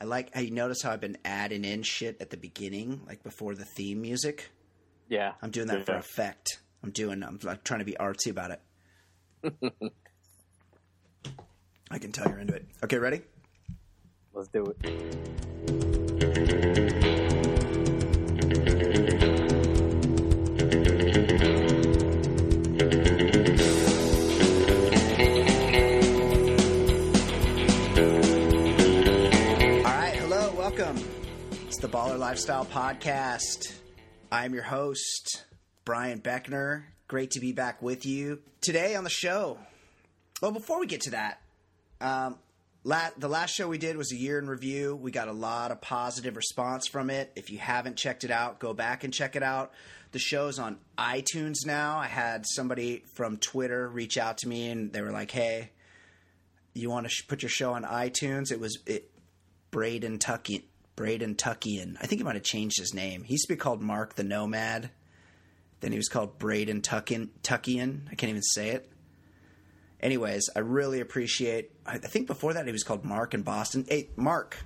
I like how you notice how I've been adding in shit at the beginning, like before the theme music. Yeah, I'm doing that yeah. for effect. I'm doing. I'm like trying to be artsy about it. I can tell you're into it. Okay, ready? Let's do it. The Baller Lifestyle Podcast. I'm your host, Brian Beckner. Great to be back with you today on the show. Well, before we get to that, um, la- the last show we did was a year in review. We got a lot of positive response from it. If you haven't checked it out, go back and check it out. The show's on iTunes now. I had somebody from Twitter reach out to me and they were like, "Hey, you want to sh- put your show on iTunes?" It was it Braden Tuckian. Braden Tuckian. I think he might have changed his name. He used to be called Mark the Nomad. Then he was called Braden Tuckian. Tuckian. I can't even say it. Anyways, I really appreciate. I think before that he was called Mark in Boston. Hey, Mark,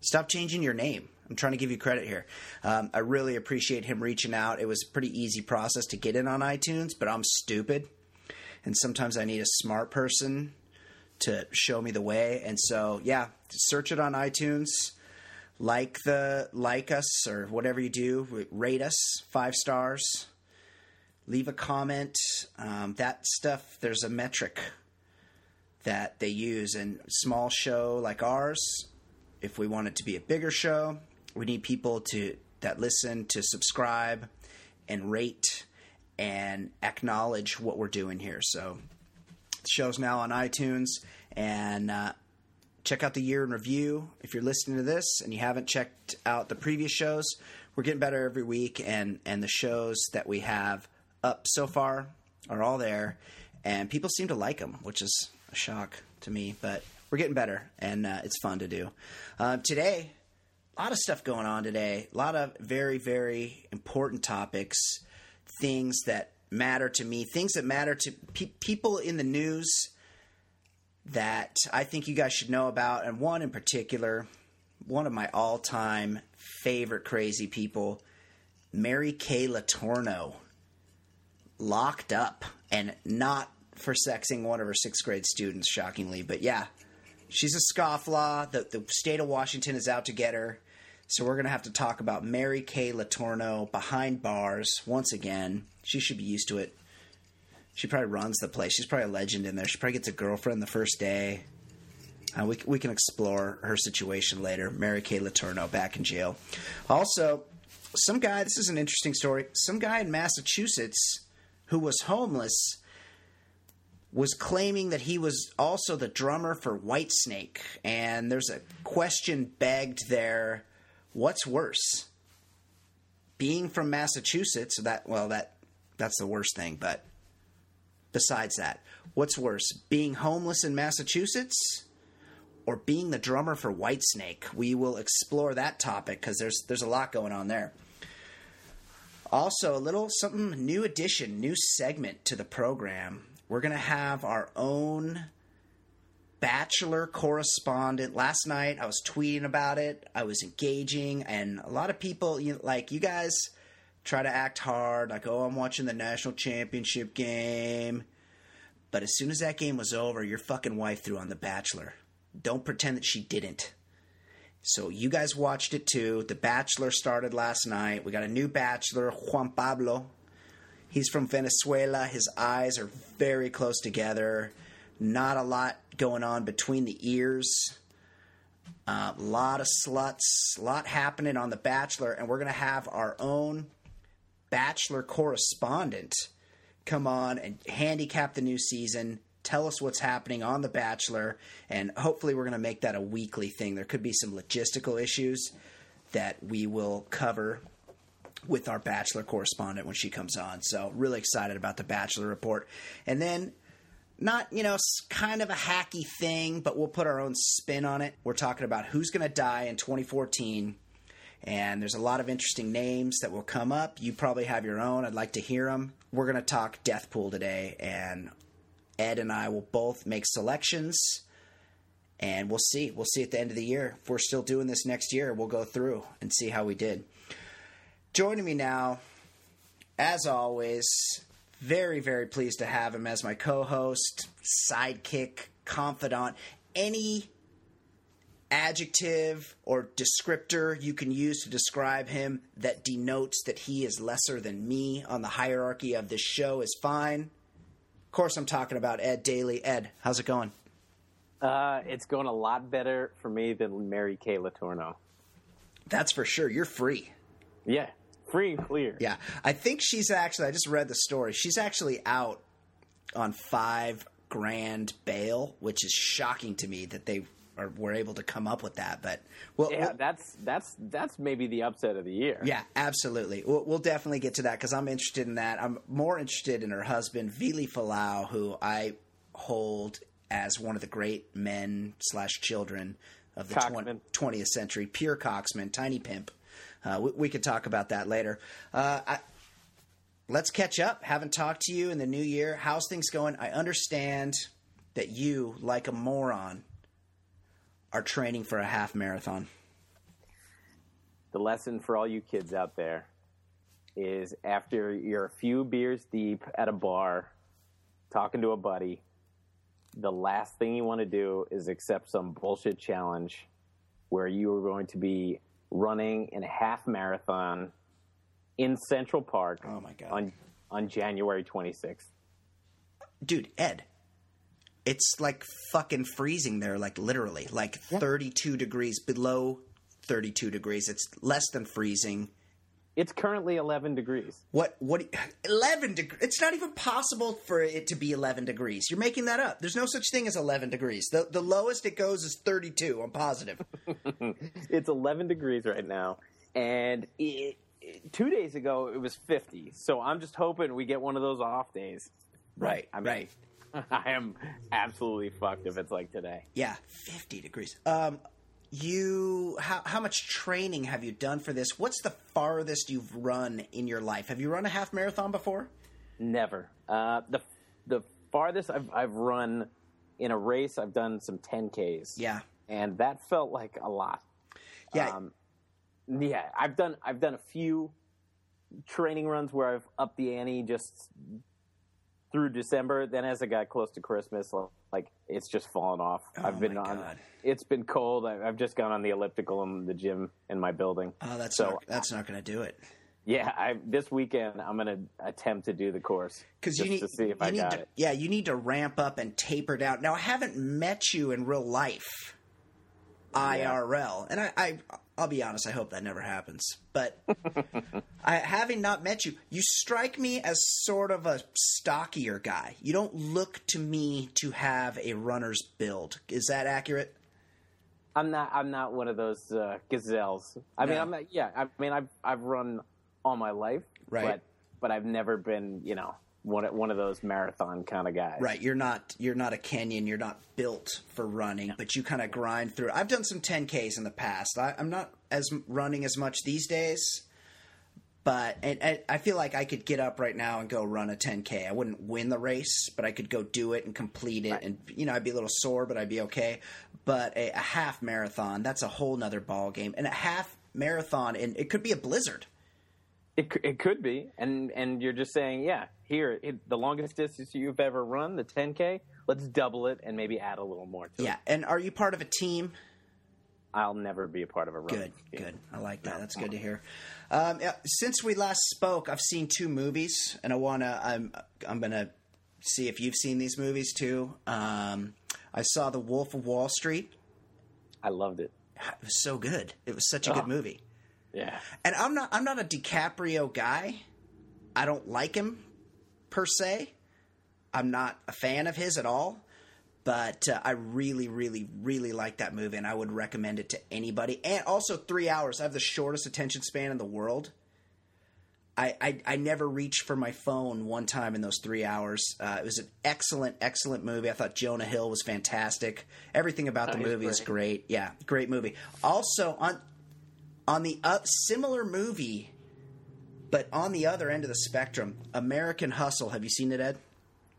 stop changing your name. I'm trying to give you credit here. Um, I really appreciate him reaching out. It was a pretty easy process to get in on iTunes, but I'm stupid, and sometimes I need a smart person to show me the way. And so, yeah, search it on iTunes. Like the like us or whatever you do, rate us five stars. Leave a comment. Um, that stuff. There's a metric that they use, and small show like ours. If we want it to be a bigger show, we need people to that listen to subscribe and rate and acknowledge what we're doing here. So the show's now on iTunes, and uh, check out the year in review. If you're listening to this and you haven't checked out the previous shows, we're getting better every week, and and the shows that we have up so far are all there, and people seem to like them, which is a shock to me, but we're getting better, and uh, it's fun to do. Uh, today, a lot of stuff going on today. A lot of very, very important topics, things that matter to me, things that matter to pe- people in the news that I think you guys should know about. And one in particular, one of my all time favorite crazy people, Mary Kay Letourneau, locked up and not for sexing one of her sixth grade students, shockingly. But yeah, she's a scofflaw. The, the state of Washington is out to get her. So we're going to have to talk about Mary Kay Letourneau behind bars once again. She should be used to it. She probably runs the place. She's probably a legend in there. She probably gets a girlfriend the first day. Uh, we, we can explore her situation later. Mary Kay Letourneau back in jail. Also, some guy, this is an interesting story. Some guy in Massachusetts who was homeless was claiming that he was also the drummer for Whitesnake. And there's a question begged there what's worse? Being from Massachusetts, that well that that's the worst thing, but besides that, what's worse? Being homeless in Massachusetts or being the drummer for Whitesnake? We will explore that topic cuz there's there's a lot going on there. Also, a little something new addition, new segment to the program. We're to have our own bachelor correspondent. Last night I was tweeting about it. I was engaging and a lot of people you like you guys try to act hard like oh I'm watching the national championship game. But as soon as that game was over, your fucking wife threw on the bachelor. Don't pretend that she didn't. So you guys watched it too. The Bachelor started last night. We got a new Bachelor, Juan Pablo. He's from Venezuela. His eyes are very close together. Not a lot going on between the ears. A uh, lot of sluts. A lot happening on The Bachelor. And we're going to have our own Bachelor correspondent come on and handicap the new season. Tell us what's happening on The Bachelor, and hopefully, we're going to make that a weekly thing. There could be some logistical issues that we will cover with our Bachelor correspondent when she comes on. So, really excited about the Bachelor report. And then, not, you know, kind of a hacky thing, but we'll put our own spin on it. We're talking about who's going to die in 2014. And there's a lot of interesting names that will come up. You probably have your own. I'd like to hear them. We're going to talk Death Pool today, and Ed and I will both make selections and we'll see. We'll see at the end of the year if we're still doing this next year. We'll go through and see how we did. Joining me now, as always, very very pleased to have him as my co-host, sidekick, confidant, any adjective or descriptor you can use to describe him that denotes that he is lesser than me on the hierarchy of this show is fine. Of course, I'm talking about Ed Daly. Ed, how's it going? Uh, it's going a lot better for me than Mary Kay Letourneau. That's for sure. You're free. Yeah, free and clear. Yeah. I think she's actually, I just read the story. She's actually out on five grand bail, which is shocking to me that they are, were able to come up with that. But well, Yeah, that's that's that's maybe the upset of the year. Yeah, absolutely. We'll, we'll definitely get to that because I'm interested in that. I'm more interested in her husband, Vili Fualaau, who I hold as one of the great men slash children of the Coxman. 20th century. Pure Coxman, tiny pimp. Uh, we, we could talk about that later. Uh, I, let's catch up. Haven't talked to you in the new year. How's things going? I understand that you, like a moron, are training for a half marathon. The lesson for all you kids out there is after you're a few beers deep at a bar, talking to a buddy, the last thing you want to do is accept some bullshit challenge where you are going to be running in a half marathon in Central Park Oh my God. on on January 26th. dude, Ed, it's like fucking freezing there, like literally, like 32 degrees below 32 degrees. It's less than freezing. It's currently 11 degrees. What, what, 11 degrees? It's not even possible for it to be 11 degrees. You're making that up. There's no such thing as 11 degrees. The, the lowest it goes is 32, I'm positive. It's 11 degrees right now, and it, it- two days ago it was 50. So I'm just hoping we get one of those off days. Right, I mean, right. I am absolutely fucked if it's like today. Yeah, 50 degrees. Um, you, how, how much training have you done for this? What's the farthest you've run in your life? Have you run a half marathon before? Never. Uh, the the farthest I've I've run in a race, I've done some 10ks. Yeah. and that felt like a lot. Yeah. Um, yeah, I've done I've done a few training runs where I've upped the ante just through December. Then as it got close to Christmas, like it's just fallen off. Oh I've been Oh on. God. It's been cold. I- I've just gone on the elliptical in the gym in my building. Oh, that's So- not, that's not going to do it. Yeah, I this weekend I'm gonna attempt to do the course Because you need to see if I got to, it. Yeah, you need to ramp up and taper down. Now, I haven't met you in real life, IRL, and I, I I'll be honest. I hope that never happens. But I, having not met you, you strike me as sort of a stockier guy. You don't look to me to have a runner's build. Is that accurate? I'm not. I'm not one of those uh, gazelles. I mean, I'm not. Yeah, I mean, I've I've run all my life, Right. But but I've never been, you know, one of- one of those marathon kind of guys. Right, you're not you're not a Kenyan. You're not built for running, but you kind of grind through. I've done some 10ks in the past. I, I'm not as running as much these days, but and, and I feel like I could get up right now and go run a 10k. I wouldn't win the race, but I could go do it and complete it. And you know, I'd be a little sore, but I'd be okay. But a, a half marathon, that's a whole nother ball game. And a half marathon, and it could be a blizzard. It it could be, and and you're just saying, yeah, here it, the longest distance you've ever run, the 10k. Let's double it and maybe add a little more to Yeah. it. Yeah, and are you part of a team? I'll never be a part of a run. Good, good. I like that. That's good to hear. Um, yeah, since we last spoke, I've seen two movies, and I wanna. I'm I'm gonna see if you've seen these movies too. Um, I saw The Wolf of Wall Street. I loved it. It was so good. It was such a good Oh. movie. Yeah. And I'm not I'm not a DiCaprio guy. I don't like him per se. I'm not a fan of his at all. But uh, I really, really, really like that movie, and I would recommend it to anybody. And also, three hours. I have the shortest attention span in the world. I, I, I never reached for my phone one time in those three hours. Uh, it was an excellent, excellent movie. I thought Jonah Hill was fantastic. Everything about the Oh, movie is great. great. Yeah, great movie. Also, on on the up, similar movie, but on the other end of the spectrum, American Hustle. Have you seen it, Ed?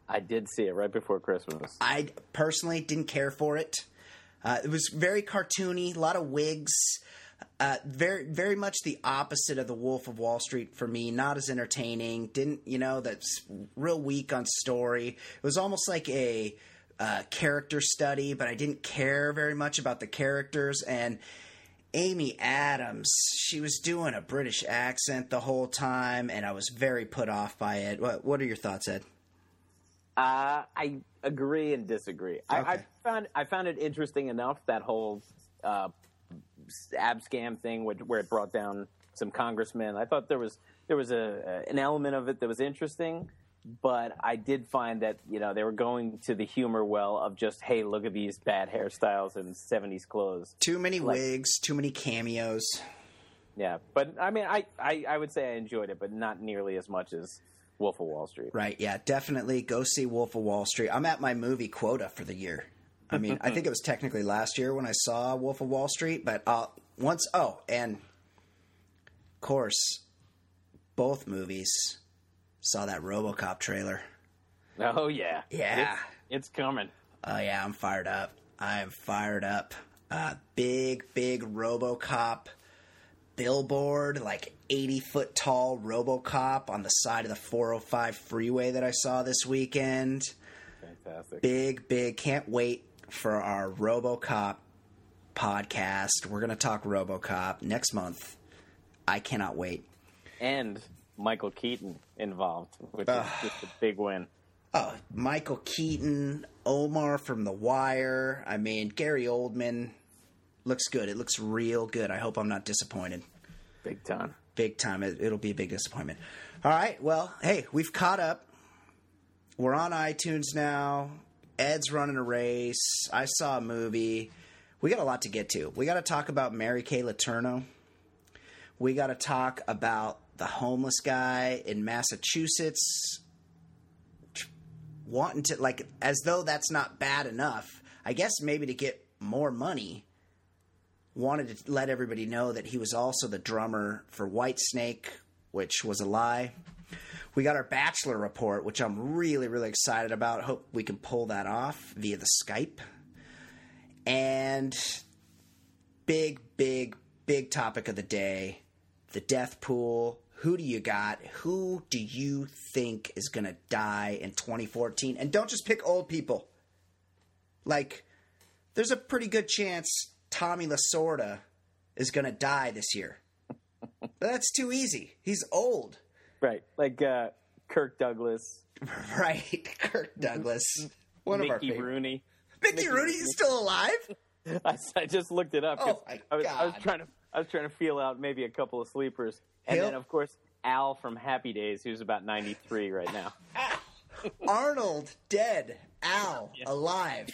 I did see it right before Christmas. I personally didn't care for it. Uh, it was very cartoony, a lot of wigs. Uh, very, very much the opposite of the Wolf of Wall Street for me. Not as entertaining. Didn't you know? That's real weak on story. It was almost like a uh, character study, but I didn't care very much about the characters. And Amy Adams, she was doing a British accent the whole time, and I was very put off by it. What, what are your thoughts, Ed? Uh, I agree and disagree. I, I found I found it interesting enough that whole uh, Abscam thing, which, where it brought down some congressmen. I thought there was there was a, a an element of it that was interesting, but I did find that you know they were going to the humor well of just hey, look at these bad hairstyles and '70s clothes. Too many Like- wigs, too many cameos. Yeah, but I mean, I, I I would say I enjoyed it, but not nearly as much as Wolf of Wall Street. Right, yeah, definitely go see Wolf of Wall Street. I'm at my movie quota for the year. I mean, I think it was technically last year when I saw Wolf of Wall Street, but uh, once, oh, and of course, both movies saw that Robocop trailer. Oh yeah, Yeah. it's, it's coming. Oh yeah, I'm fired up. I am fired up. Uh, big, big RoboCop billboard, like 80 foot tall RoboCop on the side of the 405 freeway that I saw this weekend. Fantastic. Big, big. Can't wait for our RoboCop podcast. We're gonna talk RoboCop next month. I cannot wait. and Michael Keaton involved, which is ah. just a big win. Oh, Michael Keaton, Omar from The Wire. I mean, Gary Oldman looks good. It looks real good. I hope I'm not disappointed. Big time. Big time. It, it'll be a big disappointment. All right. Well, hey, we've caught up. We're on iTunes now. Ed's running a race. I saw a movie. We got a lot to get to. We got to talk about Mary Kay Letourneau. We got to talk about the homeless guy in Massachusetts wanting to like as though that's not bad enough. I guess maybe to get more money wanted to let everybody know that he was also the drummer for Whitesnake, which was a lie. We got our bachelor report, which I'm really, really excited about. Hope we can pull that off via the Skype. And big, big, big topic of the day the death pool. Who do you got? Who do you think is going to die in 2014? And don't just pick old people. Like, there's a pretty good chance Tommy Lasorda is going to die this year. That's too easy. He's old. Right. Like uh, Kirk Douglas, Right. Kirk Douglas. One of our Mickey favorites. Rooney. Mickey Mickey Rooney is still alive? I, I just looked it up. Oh, my I was, I was trying to I was trying to feel out maybe a couple of sleepers, and He'll- then of course Al from Happy Days, who's about ninety three right now. Arnold dead. Al alive.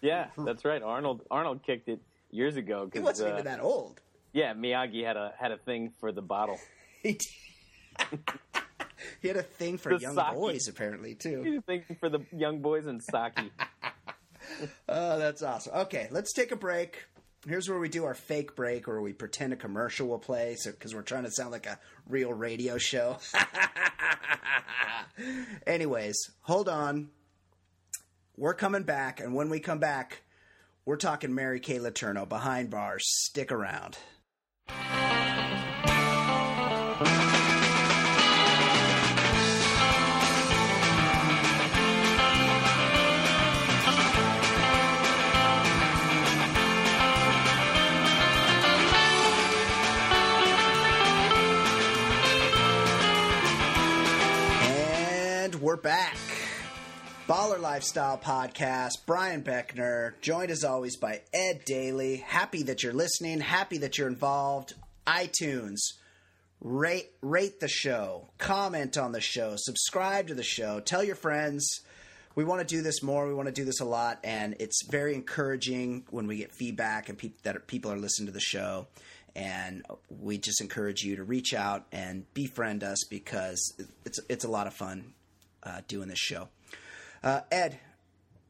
Yeah, that's right. Arnold Arnold kicked it years ago. He 'cause, wasn't uh, even that old. Yeah, Miyagi had a had a thing for the bottle. He, he had a thing for The young sake. boys, apparently, too. He had a thing for the young boys and sake. Oh, that's awesome. Okay, let's take a break. Here's where we do our fake break, where we pretend a commercial will play, so because we're trying to sound like a real radio show. Anyways, hold on. We're coming back, and when we come back, we're talking Mary Kay Letourneau behind bars. Stick around. We're back. Baller Lifestyle Podcast. Brian Beckner, joined as always by Ed Daly. Happy that you're listening. Happy that you're involved. iTunes. Rate rate the show. Comment on the show. Subscribe to the show. Tell your friends. We want to do this more. We want to do this a lot, and it's very encouraging when we get feedback and peop that people are listening to the show. And we just encourage you to reach out and befriend us because it's it's a lot of fun uh, doing this show. Uh, Ed,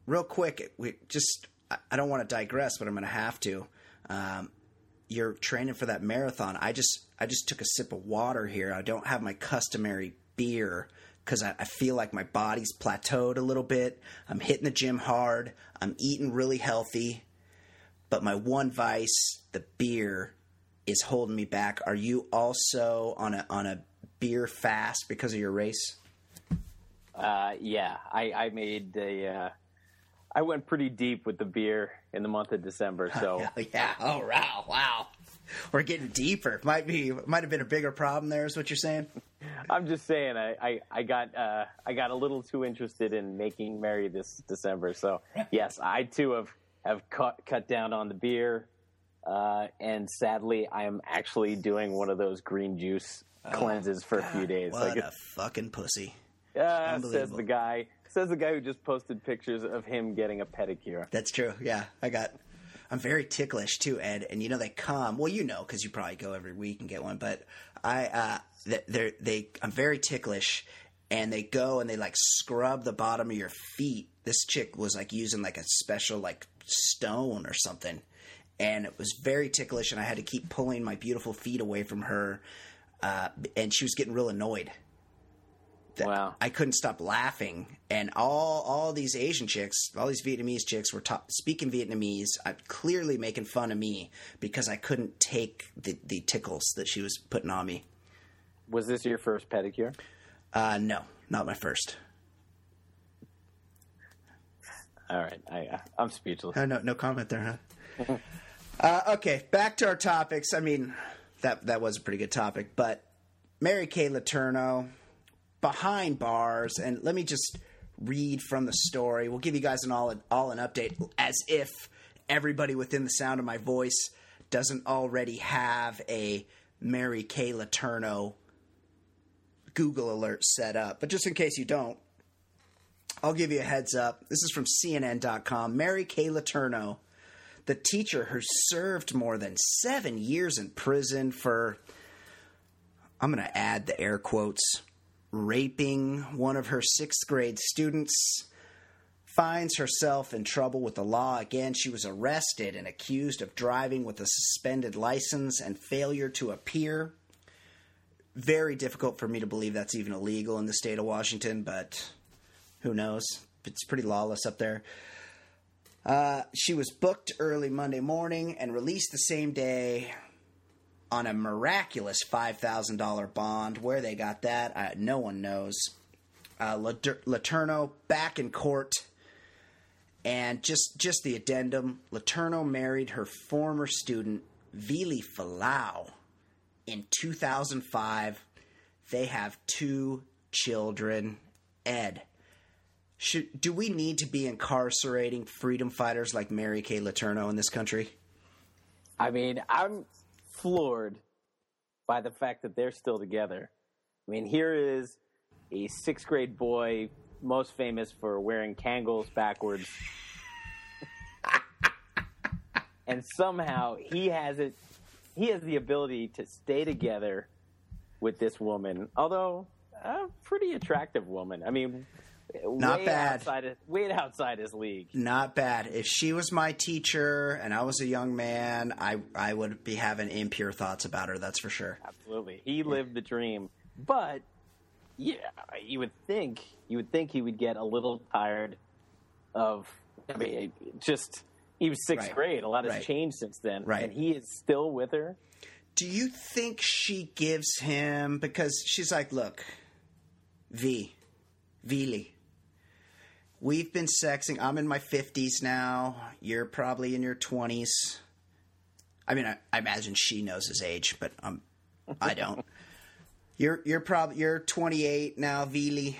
real quick, we just I- don't want to digress, but I'm going to have to. Um, you're training for that marathon. I just I just took a sip of water here. I don't have my customary beer because I, I feel like my body's plateaued a little bit. I'm hitting the gym hard. I'm eating really healthy, but my one vice, the beer, is holding me back. Are you also on a on a beer fast because of your race? Uh, yeah, I, I made a. Uh, I went pretty deep with the beer in the month of December. So yeah, yeah. Oh wow, wow. We're getting deeper. Might be might have been a bigger problem there. Is what you're saying? I'm just saying. I I, I got uh, I got a little too interested in making merry this December. So yes, I too have have cut cut down on the beer. Uh, and sadly, I am actually doing one of those green juice cleanses for a few days. What Like, a fucking pussy. Uh, says the guy. Says the guy who just posted pictures of him getting a pedicure. That's true. Yeah, I got. I'm very ticklish too, Ed. And you know they come. Well, you know because you probably go every week and get one. But I, uh, they- they're they. I'm very ticklish, and they go and they like scrub the bottom of your feet. This chick was like using like a special like stone or something, and it was very ticklish. And I had to keep pulling my beautiful feet away from her, uh, and she was getting real annoyed Wow. I couldn't stop laughing, and all all these Asian chicks, all these Vietnamese chicks were ta- speaking Vietnamese, uh, clearly making fun of me because I couldn't take the the tickles that she was putting on me. Was this your first pedicure? Uh, no, not my first. All right, I uh, I'm speechless. Uh, no, no comment there, huh? uh, okay, back to our topics. I mean, that that was a pretty good topic, but Mary Kay Letourneau behind bars, and let me just read from the story. We'll give you guys an all all an update, as if everybody within the sound of my voice doesn't already have a Mary Kay Letourneau Google alert set up. But just in case you don't, I'll give you a heads up. This is from CNN.com. Mary Kay Letourneau, the teacher who served more than seven years in prison for, I'm going to add the air quotes, raping one of her sixth grade students, finds herself in trouble with the law again. She was arrested and accused of driving with a suspended license and failure to appear. Very difficult for me to believe that's even illegal in the state of Washington, but who knows? It's pretty lawless up there. Uh, she was booked early Monday morning and released the same day on a miraculous $5,000 bond. Where they got that, uh, no one knows. Uh, Letourneau back in court. And just, just the addendum Letourneau married her former student, Vili Fualaau, in 2005. They have two children. Ed, should, do we need to be incarcerating freedom fighters like Mary Kay Letourneau in this country? I mean, I'm floored by the fact that they're still together. I mean, here is a sixth grade boy, most famous for wearing Kangol backwards. and somehow he has it he has the ability to stay together with this woman, although a pretty attractive woman. I mean, Not bad. Outside of, way outside his league. Not bad. If she was my teacher and I was a young man, I I would be having impure thoughts about her. That's for sure. Absolutely, he lived the dream. But yeah, you would think you would think he would get a little tired of. I mean, just he was sixth Right. grade. A lot has Right. changed since then, Right. and he is still with her. Do you think she gives him because she's like, look, V, Vili, we've been sexing. I'm in my fifties now. You're probably in your twenties. I mean, I, I imagine she knows his age, but um, I don't. You're you're probably you're 28 now, Vili.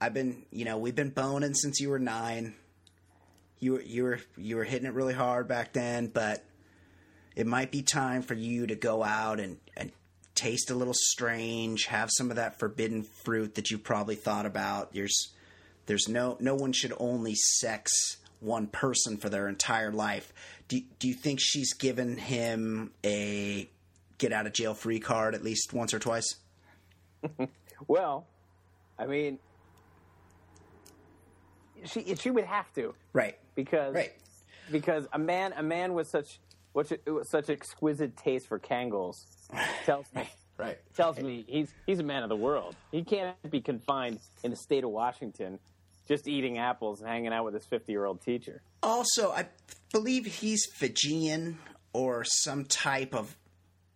I've been, you know, we've been boning since you were nine. You were you were you were hitting it really hard back then, but it might be time for you to go out and, and taste a little strange, have some of that forbidden fruit that you probably thought about. There's there's no no one should only sex one person for their entire life. Do do you think she's given him a get out of jail free card at least once or twice? Well, I mean, she she would have to Right. because Right. because a man a man with such with such exquisite taste for Kangols tells me Right. tells me he's he's a man of the world. He can't be confined in the state of Washington just eating apples and hanging out with his 50 year old teacher. Also, I believe he's Fijian or some type of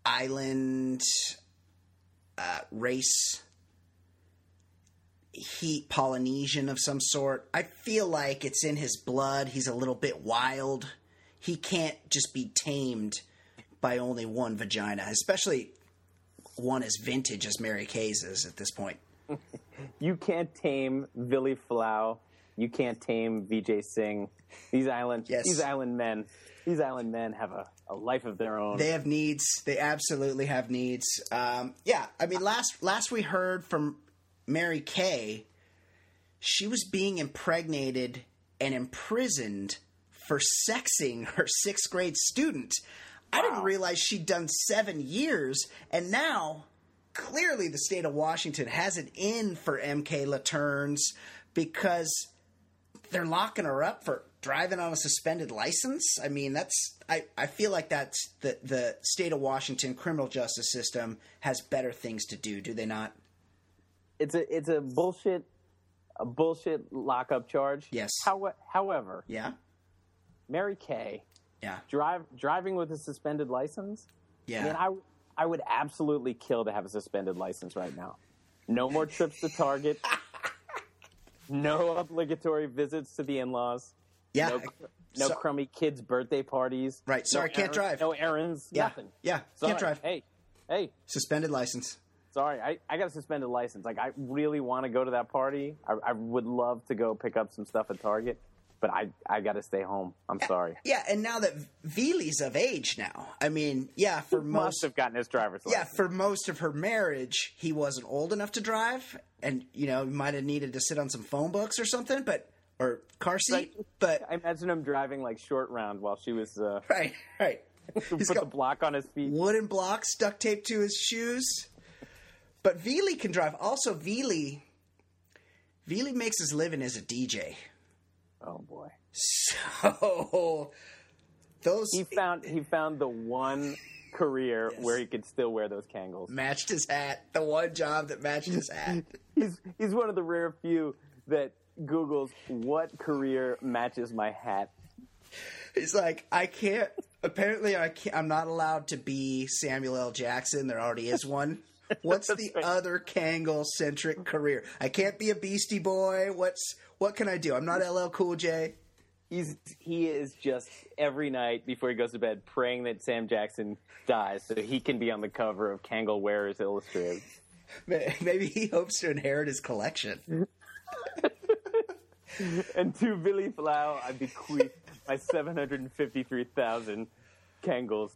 island uh, race. He Polynesian of some sort. I feel like it's in his blood. He's a little bit wild. He can't just be tamed by only one vagina, especially one as vintage as Mary Kay's is at this point. You can't tame Vili Fualaau. You can't tame Vijay Singh. These island, Yes. these island men, these island men have a, a life of their own. They have needs. They absolutely have needs. Um, yeah, I mean, last last we heard from Mary Kay, she was being impregnated and imprisoned for sexing her sixth grade student. I didn't realize she'd done seven years, and now clearly the state of Washington has it in for MK Laterns because they're locking her up for driving on a suspended license. I mean, that's I, I feel like that's the the state of Washington criminal justice system has better things to do, do they not? it's a it's a bullshit a bullshit lockup charge. Yes. How, however, Yeah. Mary Kay Yeah. drive driving with a suspended license. Yeah. I mean, I I would absolutely kill to have a suspended license right now. No more trips to Target. no obligatory visits to the in-laws. yeah. No, no So- crummy kids' birthday parties. Right, sorry, no can't errands- drive. No errands. yeah. Nothing. Yeah. Sorry. Can't drive. Hey, hey. Suspended license. Sorry, I, I got a suspended license. Like, I really want to go to that party. I, I would love to go pick up some stuff at Target, but I I got to stay home. I'm sorry. Yeah, and now that Vili's of age now, I mean, yeah, for Must most have gotten his driver's yeah, license. for most of her marriage, he wasn't old enough to drive, and you know, might have needed to sit on some phone books or something, but or car seat. But I imagine him driving like short round while she was uh, right, right. put He's the got block on his feet. wooden blocks duct taped to his shoes. But Vili can drive. Also, Vili, Vili makes his living as a DJ. Oh boy, So those he found he found the one career Yes. where he could still wear those Kangols. matched his hat. The one job that matched his hat. He's he's one of the rare few that Google's what career matches my hat. He's like, I can't. Apparently, I can't. I'm not allowed to be Samuel L. Jackson. There already is one. What's the right. other Kangol centric career? I can't be a Beastie Boy. What's what can I do? I'm not LL Cool J. He's he is just every night before he goes to bed praying that Sam Jackson dies so he can be on the cover of Kangol Wearers Illustrated. Maybe he hopes to inherit his collection. And to Vili Fualaau, I bequeath my seven hundred and fifty-three thousand Kangols.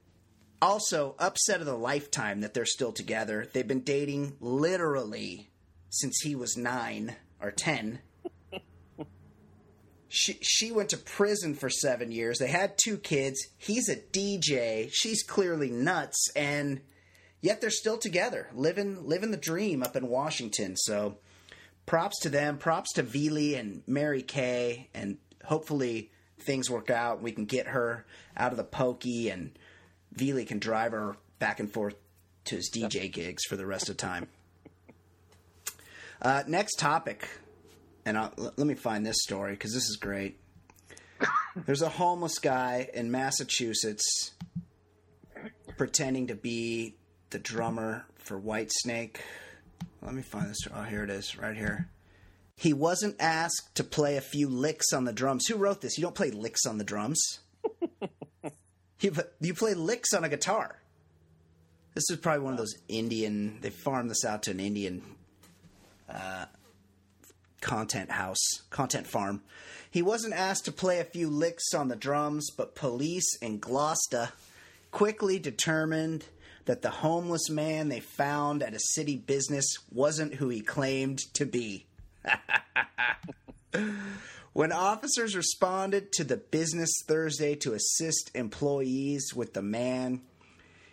Also, upset of the lifetime that they're still together. They've been dating literally since he was nine or ten. She she went to prison for seven years. They had two kids. He's a DJ. She's clearly nuts, and yet they're still together, living living the dream up in Washington. So, props to them. Props to Vili and Mary Kay, and hopefully things work out. We can get her out of the pokey, and Vili can drive her back and forth to his DJ gigs for the rest of time. Uh, next topic, and I'll, let me find this story because this is great. There's a homeless guy in Massachusetts pretending to be the drummer for Whitesnake. Let me find this. Oh, here it is, right here. He wasn't asked to play a few licks on the drums. Who wrote this? You don't play licks on the drums. you, you play licks on a guitar. This is probably one of those Indian. They farm this out to an Indian uh, content house, content farm. He wasn't asked to play a few licks on the drums, but police in Gloucester quickly determined that the homeless man they found at a city business wasn't who he claimed to be. when officers responded to the business Thursday to assist employees with the man,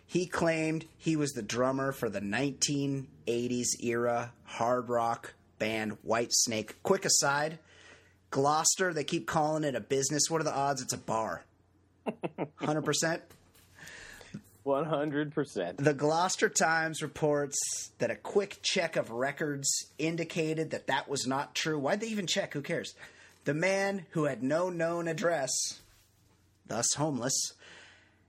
he claimed he was the drummer for the 1980s era hard rock band Whitesnake. Quick aside Gloucester, they keep calling it a business. What are the odds it's a bar? 100%? One hundred percent. The Gloucester Times reports that a quick check of records indicated that that was not true. Why'd they even check? Who cares? The man who had no known address thus homeless,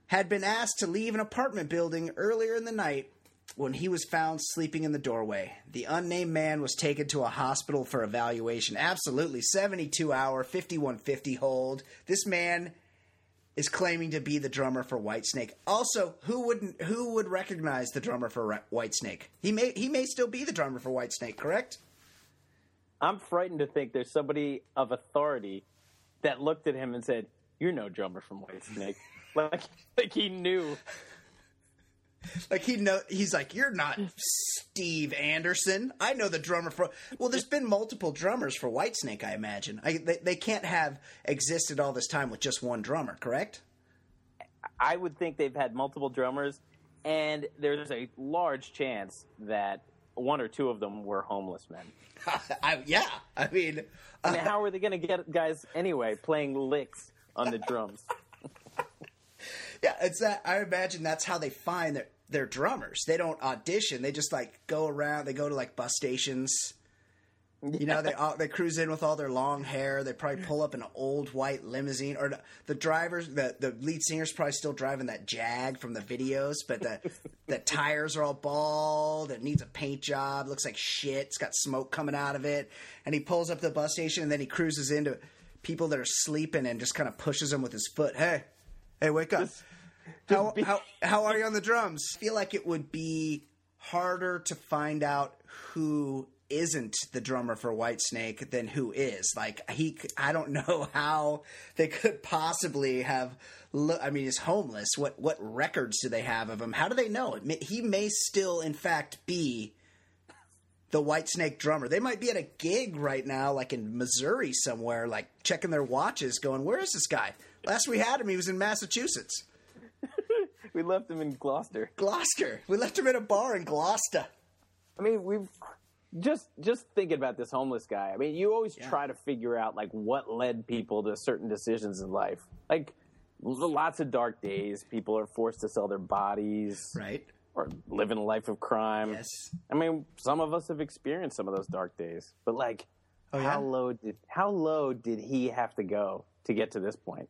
had been asked to leave an apartment building earlier in the night when he was found sleeping in the doorway. The unnamed man was taken to a hospital for evaluation. Absolutely, 72 hour, 5150 hold. This man is claiming to be the drummer for Whitesnake. Also, who wouldn't who would recognize the drummer for Whitesnake? He may he may still be the drummer for Whitesnake, correct? I'm frightened to think there's somebody of authority that looked at him and said, "You're no drummer from Whitesnake." like like he knew like he know he's like you're not Steve Anderson. I know the drummer for. Well, there's been multiple drummers for Whitesnake. I imagine I, they, they can't have existed all this time with just one drummer. Correct? I would think they've had multiple drummers, and there's a large chance that one or two of them were homeless men. I, yeah, I mean, I mean, uh, how are they going to get guys anyway playing licks on the drums? Yeah, it's that. I imagine that's how they find their their drummers. They don't audition. They just like go around. They go to like bus stations. You know, they they cruise in with all their long hair. They probably pull up in an old white limousine, or the, the drivers, the the lead singer's probably still driving that Jag from the videos, but the the tires are all bald. It needs a paint job. Looks like shit. It's got smoke coming out of it. And he pulls up to the bus station, and then he cruises into people that are sleeping and just kind of pushes them with his foot. Hey, hey, wake up! Just, how, be- how how are you on the drums? I feel like it would be harder to find out who isn't the drummer for Whitesnake than who is. Like he, I don't know how they could possibly have. I mean, he's homeless. What what records do they have of him? How do they know? He may still, in fact, be the Whitesnake drummer. They might be at a gig right now, like in Missouri somewhere, like checking their watches, going, "Where is this guy?" Last we had him, he was in Massachusetts. we left him in Gloucester. Gloucester. We left him in a bar in Gloucester. I mean, we've just just thinking about this homeless guy. I mean, you always yeah. try to figure out like what led people to certain decisions in life. Like lots of dark days. People are forced to sell their bodies, right, or live in a life of crime. Yes. I mean, some of us have experienced some of those dark days, but like, oh, yeah? how low did how low did he have to go to get to this point?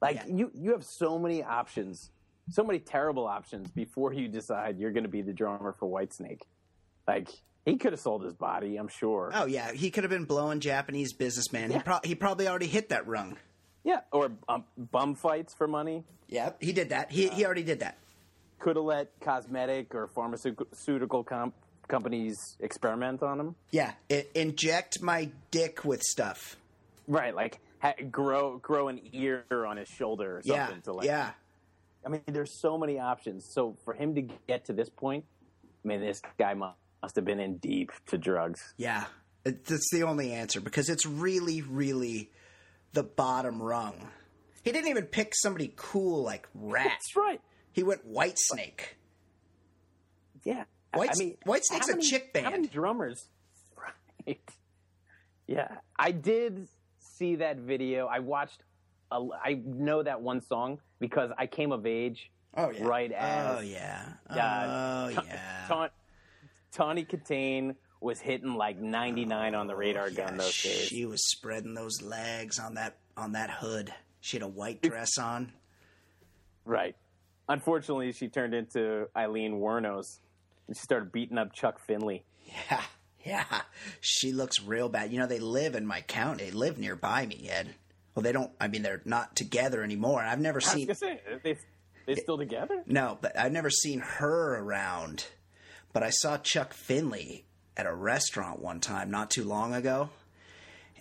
Like, yeah. you you have so many options so many terrible options before you decide you're going to be the drummer for Whitesnake. Like he could have sold his body, I'm sure. Oh yeah, he could have been blowing Japanese businessman. Yeah. He, pro- he probably already hit that rung. Yeah, or um, bum fights for money. Yeah, he did that. He uh, he already did that. Could have let cosmetic or pharmaceutical comp- companies experiment on him. Yeah, it, inject my dick with stuff. Right, like ha- grow grow an ear on his shoulder or something yeah, to like yeah I mean, there's so many options. So for him to get to this point, I mean, this guy must must have been in deep to drugs. Yeah, it's the only answer because it's really, really the bottom rung. He didn't even pick somebody cool like Ratt. That's right. He went Whitesnake. Yeah, White, I mean, Whitesnake's many, a chick band. How many drummers? Right. Yeah, I did see that video. I watched. A, I know that one song because I came of age. Oh yeah. Right as. Oh yeah. Uh, oh yeah. Ta- Tawny Kitaen was hitting like 99 on the radar yeah, gun those days. She was spreading those legs on that on that hood. She had a white dress on. Right. Unfortunately, she turned into Eileen Wuornos. And she started beating up Chuck Finley. Yeah, yeah. She looks real bad. You know, they live in my county. They live nearby me, Ed. Well, they don't. I mean, they're not together anymore. I've never I seen. Say, they they still together? No, but I've never seen her around. But I saw Chuck Finley at a restaurant one time not too long ago,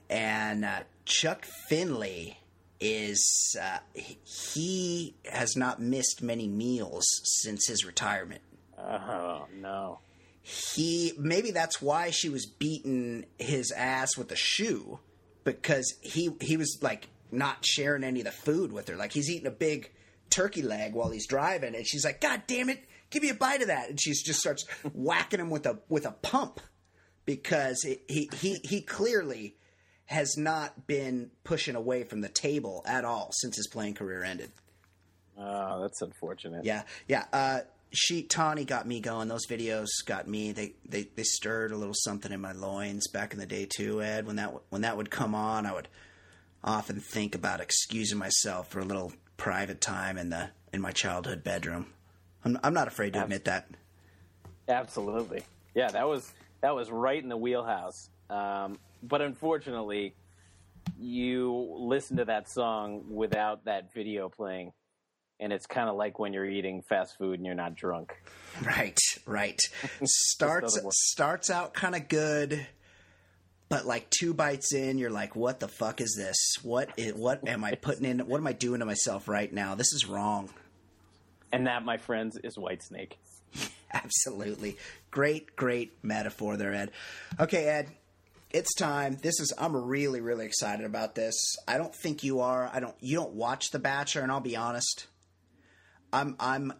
and uh, Chuck Finley is uh, he has not missed many meals since his retirement. Oh no. He maybe that's why she was beating his ass with a shoe because he he was like not sharing any of the food with her. Like he's eating a big turkey leg while he's driving, and she's like, "God damn it, give me a bite of that!" And she just starts whacking him with a with a pump because it, he he he clearly has not been pushing away from the table at all since his playing career ended. Oh, that's unfortunate. Yeah, yeah. Uh, she Tawny got me going. Those videos got me. They, they they stirred a little something in my loins back in the day too, Ed. When that when that would come on, I would often think about excusing myself for a little private time in the in my childhood bedroom. I'm I'm not afraid to admit that. Absolutely. Yeah, that was that was right in the wheelhouse. Um, but unfortunately, you listen to that song without that video playing, and it's kind of like when you're eating fast food and you're not drunk. Right, right. starts starts out kind of good, but like two bites in, you're like, "What the fuck is this? What is, what am I putting in? What am I doing to myself right now? This is wrong." And that, my friends, is Whitesnake. Absolutely. Great, great metaphor there, Ed. Okay, Ed, it's time. This is I'm really, really excited about this. I don't think you are. I don't you don't watch The Bachelor, and I'll be honest. I'm I'm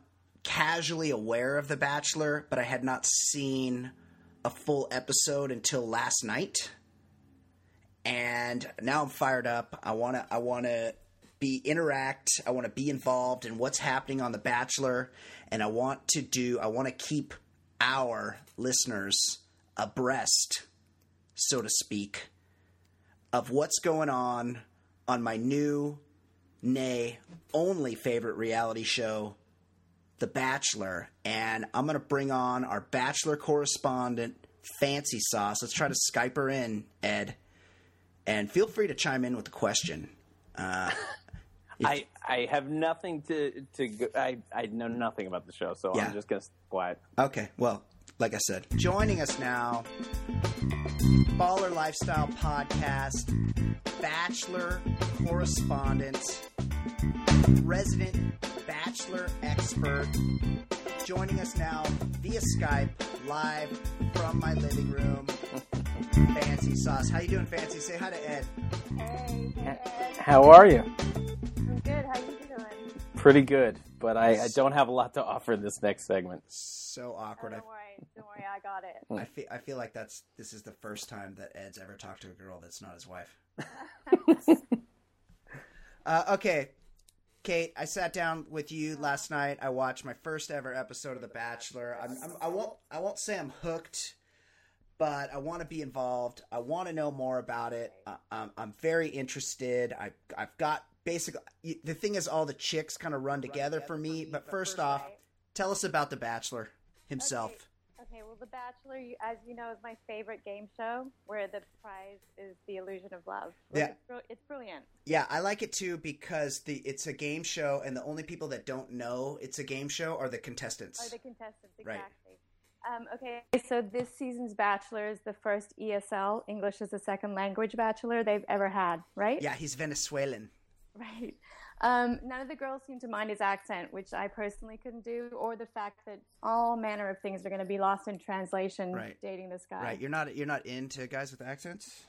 casually aware of The Bachelor, but I had not seen a full episode until last night. And now I'm fired up. I wanna I wanna be interact. I want to be involved in what's happening on The Bachelor, and I want to do. I want to keep our listeners abreast, so to speak, of what's going on on my new, nay, only favorite reality show, The Bachelor. And I'm going to bring on our Bachelor correspondent, Fancy Sauce. Let's try to Skype her in, Ed. And feel free to chime in with a question. Uh, I, I have nothing to to go, I I know nothing about the show, so Yeah. I'm just gonna quiet. Okay, well, like I said, joining us now, Baller Lifestyle Podcast, Bachelor correspondent, resident Bachelor expert, joining us now via Skype, live from my living room. Fancy Sauce, how you doing, Fancy? Say hi to Ed. Hey, hey, Ed. How are you? I'm good. How you doing? Pretty good, but I, I don't have a lot to offer in this next segment. So awkward. don't worry. Don't worry. I got it. I, I feel I feel like that's this is the first time that Ed's ever talked to a girl that's not his wife. Uh, okay, Kate, I sat down with you last night. I watched my first ever episode of The Bachelor. I'm, I'm, I won't I won't say I'm hooked, but I want to be involved. I want to know more about it. I, I'm, I'm very interested. I I've got basically the thing is all the chicks kind of run together for me. But first off, Right. tell us about The Bachelor himself. Well, The Bachelor, as you know, is my favorite game show where the prize is the illusion of love. Yeah. It's, br- it's brilliant. Yeah, I like it too because the it's a game show, and the only people that don't know it's a game show are the contestants. Are the contestants, Right. exactly. Um, okay, so this season's Bachelor is the first ESL, English as a Second Language Bachelor, they've ever had, right? yeah, he's Venezuelan. Right. Um, none of the girls seem to mind his accent, which I personally couldn't do, or the fact that all manner of things are going to be lost in translation Right. dating this guy. Right, you're not you're not into guys with accents.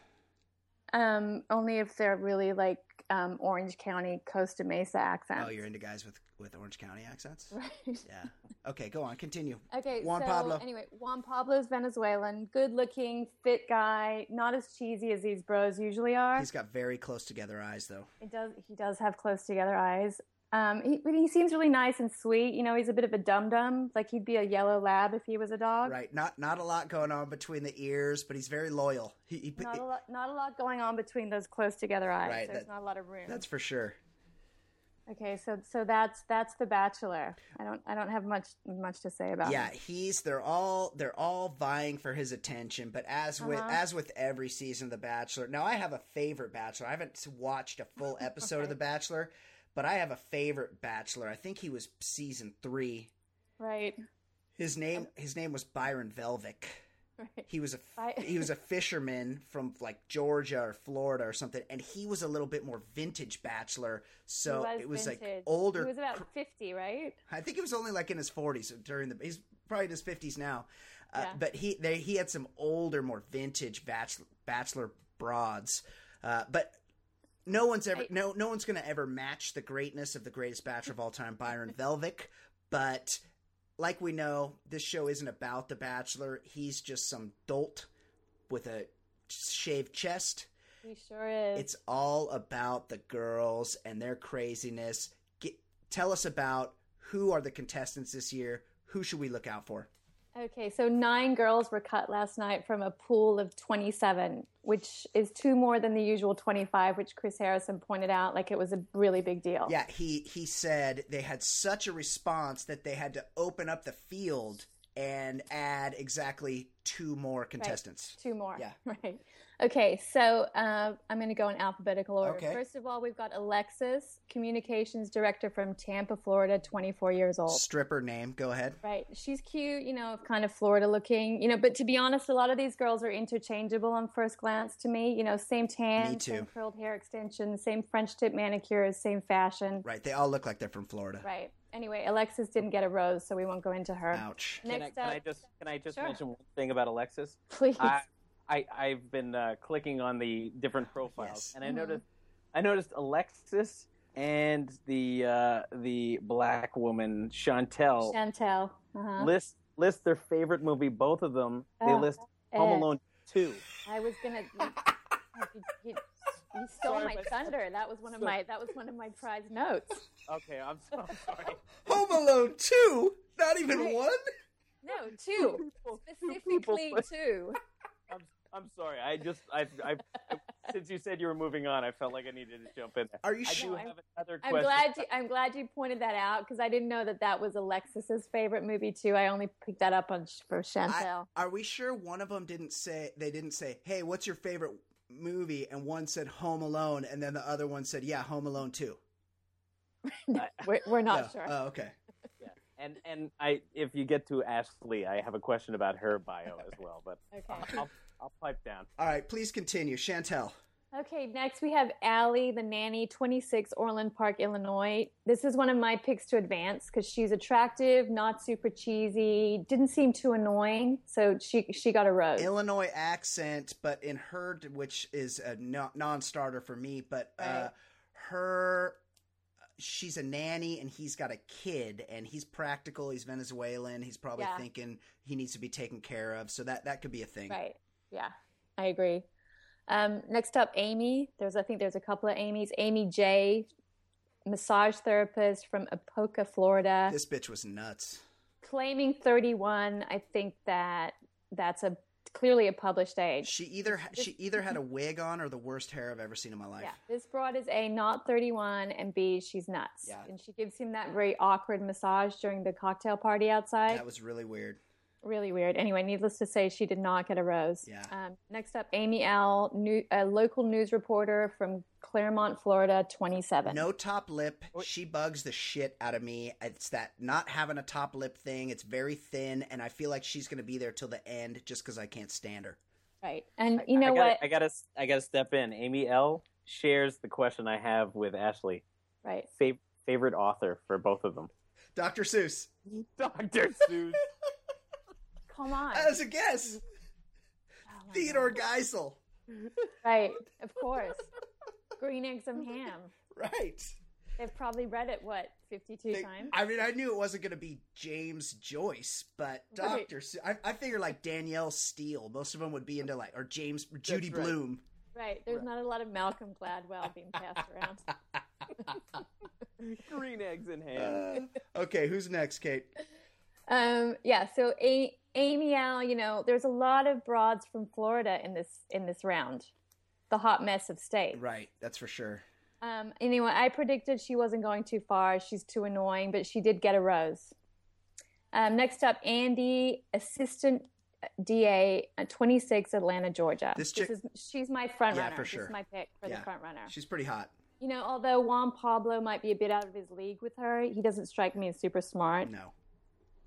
Um, only if they're really like um, Orange County, Costa Mesa accents. Oh, you're into guys with with Orange County accents. Right. Yeah. Okay, go on, continue. Okay, Juan so Pablo. anyway, Juan Pablo's Venezuelan, good-looking, fit guy, not as cheesy as these bros usually are. He's got very close together eyes, though. He does. He does have close together eyes. Um, he, he seems really nice and sweet. You know, he's a bit of a dum dum. Like he'd be a yellow lab if he was a dog. Right. Not not a lot going on between the ears, but he's very loyal. He, he, Not a lot. Not a lot going on between those close together eyes. Right, There's that- not a lot of room. that's for sure. Okay, so so that's that's the Bachelor. I don't I don't have much much to say about. Yeah, him. he's they're all they're all vying for his attention, but as with Uh-huh. as with every season of The Bachelor. Now I have a favorite Bachelor. I haven't watched a full episode of The Bachelor, but I have a favorite Bachelor. I think he was season 3. Right. His name his name was Byron Velvick. Right. He was a I- he was a fisherman from like Georgia or Florida or something, and he was a little bit more vintage bachelor. So He it was like older. He was about fifty, right? I think he was only like in his forties during the. He's probably in his fifties now, uh, Yeah. but he they, he had some older, more vintage bachelor bachelor broads, uh, but. No one's ever I- no no one's gonna ever match the greatness of the greatest bachelor of all time, Byron Velvick. But like we know, this show isn't about the Bachelor. He's just some dolt with a shaved chest. He sure is. It's all about the girls and their craziness. Get, tell us about who are the contestants this year. Who should we look out for? Okay, so nine girls were cut last night from a pool of 27, which is two more than the usual 25, which Chris Harrison pointed out like it was a really big deal. Yeah, he he said they had such a response that they had to open up the field and add exactly two more contestants. Two more. Yeah. Right. Okay, so uh, I'm going to go in alphabetical order. Okay. First of all, we've got Alexis, communications director from Tampa, Florida, 24 years old. Stripper name, go ahead. Right. She's cute, you know, kind of Florida looking, you know, but to be honest, a lot of these girls are interchangeable on first glance to me. You know, same tan, Me too. same curled hair extensions, same French tip manicures, same fashion. Right, they all look like they're from Florida. Right. Anyway, Alexis didn't get a rose, so we won't go into her. Ouch. Can I, Next can up, I just can I just Sure. mention one thing about Alexis? please. I, I I've been uh, clicking on the different profiles, Yes. and I Mm-hmm. noticed I noticed Alexis and the uh, the black woman Chantel Chantel. Uh-huh. list list their favorite movie. Both of them they Oh, list Home Ed. Alone two. I was gonna. You, you, you stole Sorry, my but- thunder. That was one of my. That was one of my prized notes. Okay, I'm so sorry. Home Alone 2? Not even Right. one? No, two two people specifically put- two. I'm, I'm sorry. I just I, I since you said you were moving on, I felt like I needed to jump in there. Are you I sure? do No, I'm- have another I'm question. glad you. I'm glad you pointed that out because I didn't know that that was Alexis's favorite movie too. I only picked that up on for Chantel. Are we sure one of them didn't say they didn't say, "Hey, what's your favorite movie?" and one said Home Alone and then the other one said, "Yeah, Home Alone 2." we're, we're not No. sure. Oh, okay. Yeah. And and I if you get to Ashley, I have a question about her bio as well, but okay. I'll I'll pipe down. All right, please continue. Chantel. Okay, next we have Allie, the nanny, 26, Orland Park, Illinois. This is one of my picks to advance because she's attractive, not super cheesy, didn't seem too annoying, so she she got a rose. Illinois accent, but in her, which is a non-starter for me, but uh, her, she's a nanny and he's got a kid and he's practical. He's Venezuelan. He's probably Yeah. thinking he needs to be taken care of. So that that could be a thing. Right. Yeah, I agree. Um, next up, Amy. There's, I think, there's a couple of Amy's. Amy J, massage therapist from Apopka, Florida, This bitch was nuts. claiming 31. I think that that's a clearly a published age. She either she either had a wig on or the worst hair I've ever seen in my life. Yeah, this broad is A, not 31, and B, she's nuts. Yeah. And she gives him that very awkward massage during the cocktail party outside. That was really weird. Really weird. Anyway, needless to say, she did not get a rose. Yeah. Um, next up, Amy L., new, a local news reporter from Clermont, Florida, 27. No top lip. She bugs the shit out of me. It's that not having a top lip thing. It's very thin, and I feel like she's going to be there till the end just because I can't stand her. Right. And you know I gotta, what? I gotta I gotta step in. Amy L shares the question I have with Ashley. right. Fav- favorite author for both of them. Dr. Seuss. Dr. Seuss. Come on. As a guess, Oh my Theodore Geisel. Right. Of course. Green eggs and ham. Right. They've probably read it, what, 52 They- times? I mean, I knew it wasn't going to be James Joyce, but Dr. Seuss. I, I figured like Danielle Steel. Most of them would be into like, or James, or Judy right. Blume. Right. There's not a lot of Malcolm Gladwell being passed around. Green eggs in hand. Uh, okay, who's next, Kate? Um, yeah, so a- Amy Al, you know, there's a lot of broads from Florida in this in this round, the hot mess of state. Right, that's for sure. Um, anyway, I predicted she wasn't going too far. She's too annoying, but she did get a rose. Um, next up, Andy, assistant DA, uh, 26, Atlanta, Georgia. This chick- is she's my front Yeah, runner. for This sure. is my pick for Yeah. the front runner. She's pretty hot. You know, although Juan Pablo might be a bit out of his league with her, he doesn't strike me as super smart. No.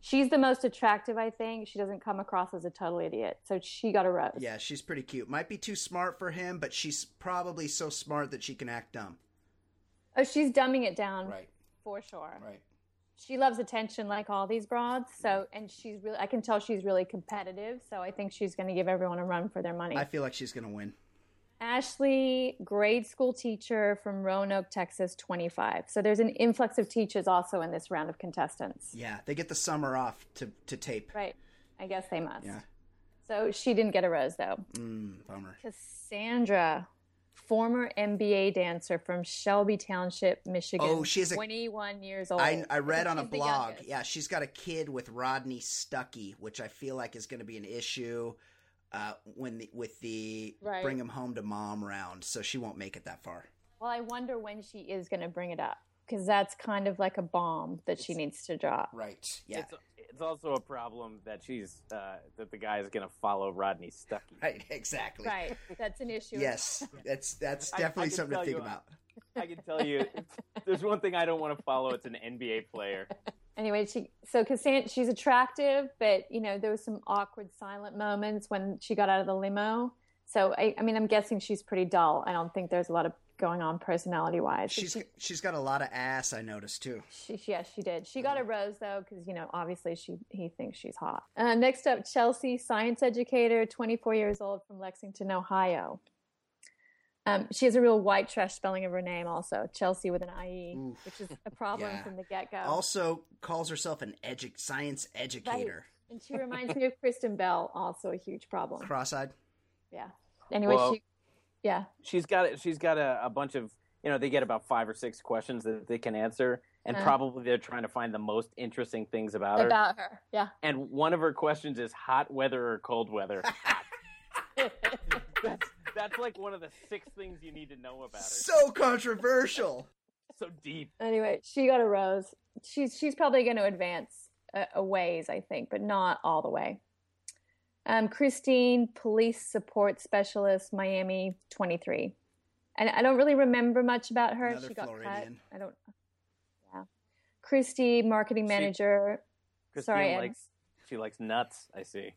She's the most attractive, I think. She doesn't come across as a total idiot. So she got a rose. Yeah, she's pretty cute. Might be too smart for him, but she's probably so smart that she can act dumb. Oh, she's dumbing it down Right, for sure. right. She loves attention like all these broads. So, and she's really, I can tell she's really competitive. So I think she's going to give everyone a run for their money. I feel like she's going to win. Ashley, grade school teacher from Roanoke, Texas, 25. So there's an influx of teachers also in this round of contestants. Yeah, they get the summer off to, to tape. Right. I guess they must. Yeah. So she didn't get a rose though. Mm, bummer. Cassandra, former NBA dancer from Shelby Township, Michigan. Oh, she has a- 21 years old. I, I read on a blog. Yeah, she's got a kid with Rodney Stuckey, which I feel like is going to be an issue uh, when the, with the Right. bring him home to mom round. So she won't make it that far. Well, I wonder when she is going to bring it up because that's kind of like a bomb that she needs to drop. Right. Yeah. It's, it's also a problem that she's uh, that the guy is going to follow Rodney Stuckey. Right. Exactly. Right. That's an issue. Yes. That's that's I- I definitely something to think you- about. I can tell you, there's one thing I don't want to follow. It's an NBA player. Anyway, she so Cassandra, she's attractive, but you know there was some awkward, silent moments when she got out of the limo. So I, I mean, I'm guessing she's pretty dull. I don't think there's a lot of going on personality wise. She's she's got a lot of ass. I noticed too. She, she- yes, she did. She got a rose though, because you know, obviously she he thinks she's hot. Uh, next up, Chelsea, science educator, 24 years old from Lexington, Ohio. Um, she has a real white trash spelling of her name, also Chelsea with an IE, Oof. which is a problem Yeah. from the get go. Also calls herself an edu- science educator. and she reminds me of Kristen Bell, also a huge problem. Cross-eyed. Yeah. Anyway, Well- she, yeah, She's got it, she's got a, a bunch of you know they get about five or six questions that they can answer, and Uh. probably they're trying to find the most interesting things about her. about her. Yeah. and one of her questions is hot weather or cold weather. that's, that's like one of the six things you need to know about her. So controversial. So deep. Anyway, she got a rose. She's she's probably going to advance a, a ways, I think, but not all the way. Um, Christine, police support specialist, Miami, 23. And I don't really remember much about her. Another she got cut. I don't. Yeah. Christy, marketing She- manager. Christine Sorry, Ed. likes she likes nuts. I see.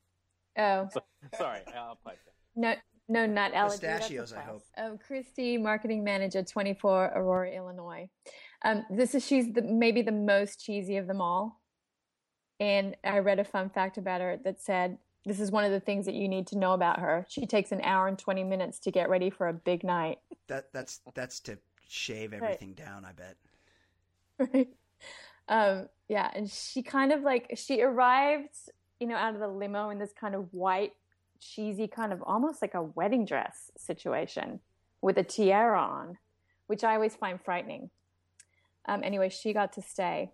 Oh, So, sorry, I'll pipe that. no, no nut allergy. that's Pistachios, I hope. Um, Christy, marketing manager, 24, Aurora, Illinois. Um, this is she's the maybe the most cheesy of them all. And I read a fun fact about her that said this is one of the things that you need to know about her. She takes an hour and 20 minutes to get ready for a big night. That that's that's to shave everything down. I bet. right? Um, yeah, and she kind of like she arrived, you know, out of the limo in this kind of white, cheesy kind of almost like a wedding dress situation with a tiara on, which I always find frightening. Um, anyway, she got to stay.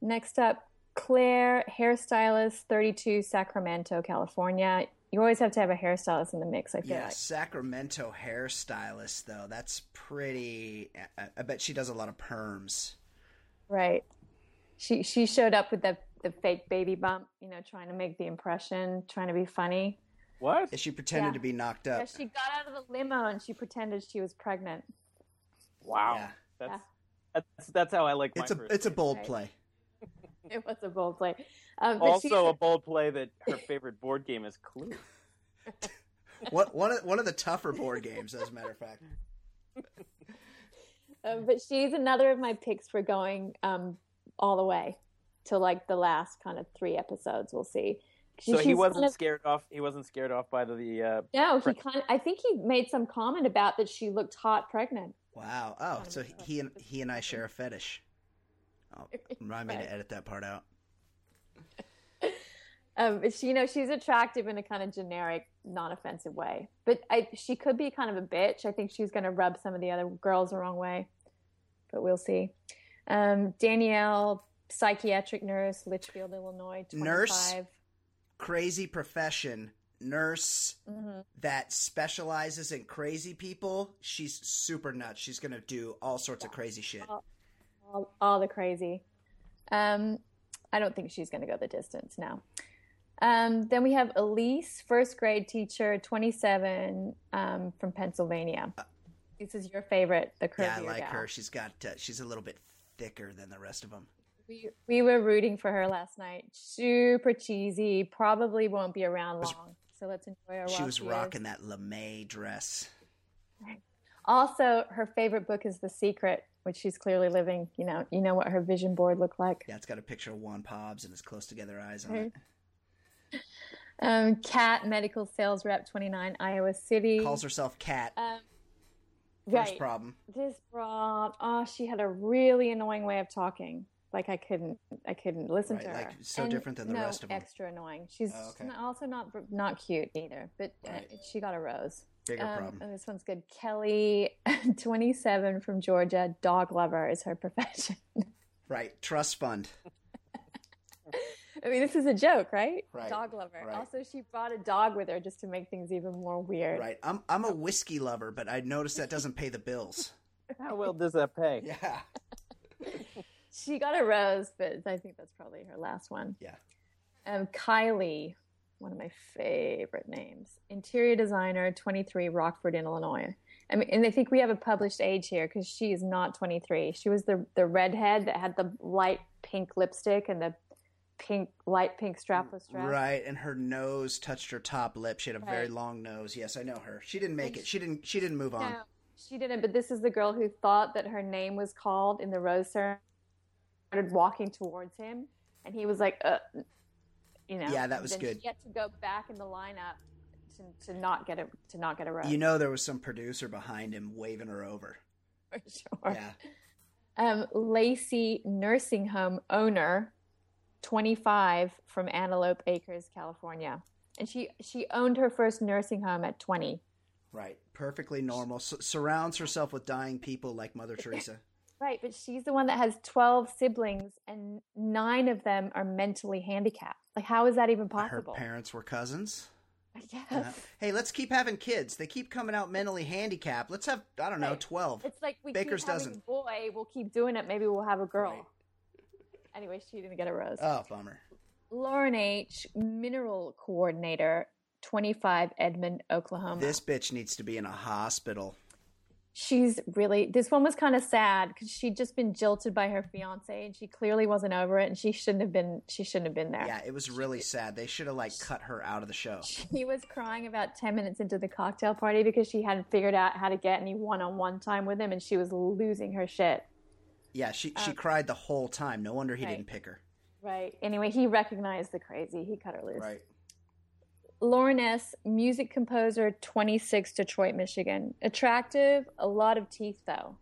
Next up, Claire, hairstylist, 32, Sacramento, California. You always have to have a hairstylist in the mix. I feel Yeah, like. Sacramento hairstylist though. That's pretty. I, I bet she does a lot of perms. Right. She she showed up with the the fake baby bump, you know, trying to make the impression, trying to be funny. What? Is she pretended Yeah. to be knocked up? Yeah, she got out of the limo and she pretended she was pregnant. Wow. Yeah. That's, that's that's how I like my It's a first it's a bold Right. play. It was a bold play. Um, but she's Also, a bold play that her favorite board game is Clue. What one of one of the tougher board games, as a matter of fact. um, but she's another of my picks for going um, all the way to like the last kind of three episodes. We'll see. She- So he wasn't kind of- scared off. He wasn't scared off by the. Uh, no, he kind. Of, I think he made some comment about that she looked hot pregnant. Wow. Oh, so he and he and I share a fetish. Oh, remind me Right. to edit that part out. Um, but she, you know, she's attractive in a kind of generic, non-offensive way. But I, she could be kind of a bitch. I think she's going to rub some of the other girls the wrong way. But we'll see. Um, Danielle, psychiatric nurse, Litchfield, Illinois, 25. Nurse? Crazy profession, nurse hmm that specializes in crazy people. She's super nuts. She's gonna do all sorts of crazy shit. All, all the crazy. Um, I don't think she's going to go the distance now. Um, then we have Elise, first grade teacher, 27, um, from Pennsylvania. This is your favorite, the curvier Yeah, I like gal. her. She's got uh, she's a little bit thicker than the rest of them. We, we were rooting for her last night. Super cheesy. Probably won't be around Was- long. So let's enjoy her. She was rocking that lame dress. Also, her favorite book is The Secret, which she's clearly living. You know, you know what her vision board looked like. Yeah, it's got a picture of Juan Pobbs and his close together eyes on it. Um, Cat, medical sales rep, 29, Iowa City. Calls herself Cat. Um, First right. problem. This broad, oh, she had a really annoying way of talking. Like I couldn't, I couldn't listen Right, to her. like, so different than the no, rest of 'em. Extra annoying. She's Oh, okay. also not not cute either. But uh, she got a rose. Bigger Um, problem. and this one's good. Kelly, 27 from Georgia, dog lover is her profession. Right. Trust fund. I mean, this is a joke, right? Right, Dog lover. right. Also, she brought a dog with her just to make things even more weird. Right. I'm I'm a whiskey lover, but I noticed that doesn't pay the bills. How well does that pay? Yeah. She got a rose, but I think that's probably her last one. Yeah. Um, Kylie, one of my favorite names. Interior designer, 23, Rockford, in Illinois. I mean, and I think we have a published age here because she is not 23. She was the the redhead that had the light pink lipstick and the pink light pink strapless dress. Right, and her nose touched her top lip. She had a very long nose. Yes, I know her. She didn't make it. She didn't. She didn't move on. No, she didn't. But this is the girl who thought that her name was called in the rose ceremony. Started walking towards him, and he was like, uh, you know. Yeah, that was good. She had to go back in the lineup to, to not get a to not get a. You know, there was some producer behind him waving her over. for sure. Yeah. Um, Lacey nursing home owner, 25 from Antelope Acres, California, and she she owned her first nursing home at 20. Right. Perfectly normal. S- surrounds herself with dying people like Mother Teresa. Right, but she's the one that has 12 siblings and nine of them are mentally handicapped. Like, how is that even possible? Her parents were cousins. Yes. Uh, hey, let's keep having kids. They keep coming out mentally handicapped. Let's have I don't know, Right. twelve. It's like we Baker's keep dozen. boy, we'll keep doing it. Maybe we'll have a girl. Right. Anyway, she didn't get a rose. Oh, bummer. Lauren H., mineral coordinator, 25, Edmond, Oklahoma. This bitch needs to be in a hospital. She's really, this one was kind of sad because she'd just been jilted by her fiance and she clearly wasn't over it and she shouldn't have been, she shouldn't have been there. Yeah, it was really sad. They should have like cut her out of the show. She was crying about 10 minutes into the cocktail party because she hadn't figured out how to get any one on one time with him and she was losing her shit. Yeah, she she cried the whole time. No wonder he Um, right. didn't pick her. Right. Anyway, he recognized the crazy. He cut her loose. Right. Lauren S., music composer, 26, Detroit, Michigan. Attractive, a lot of teeth though.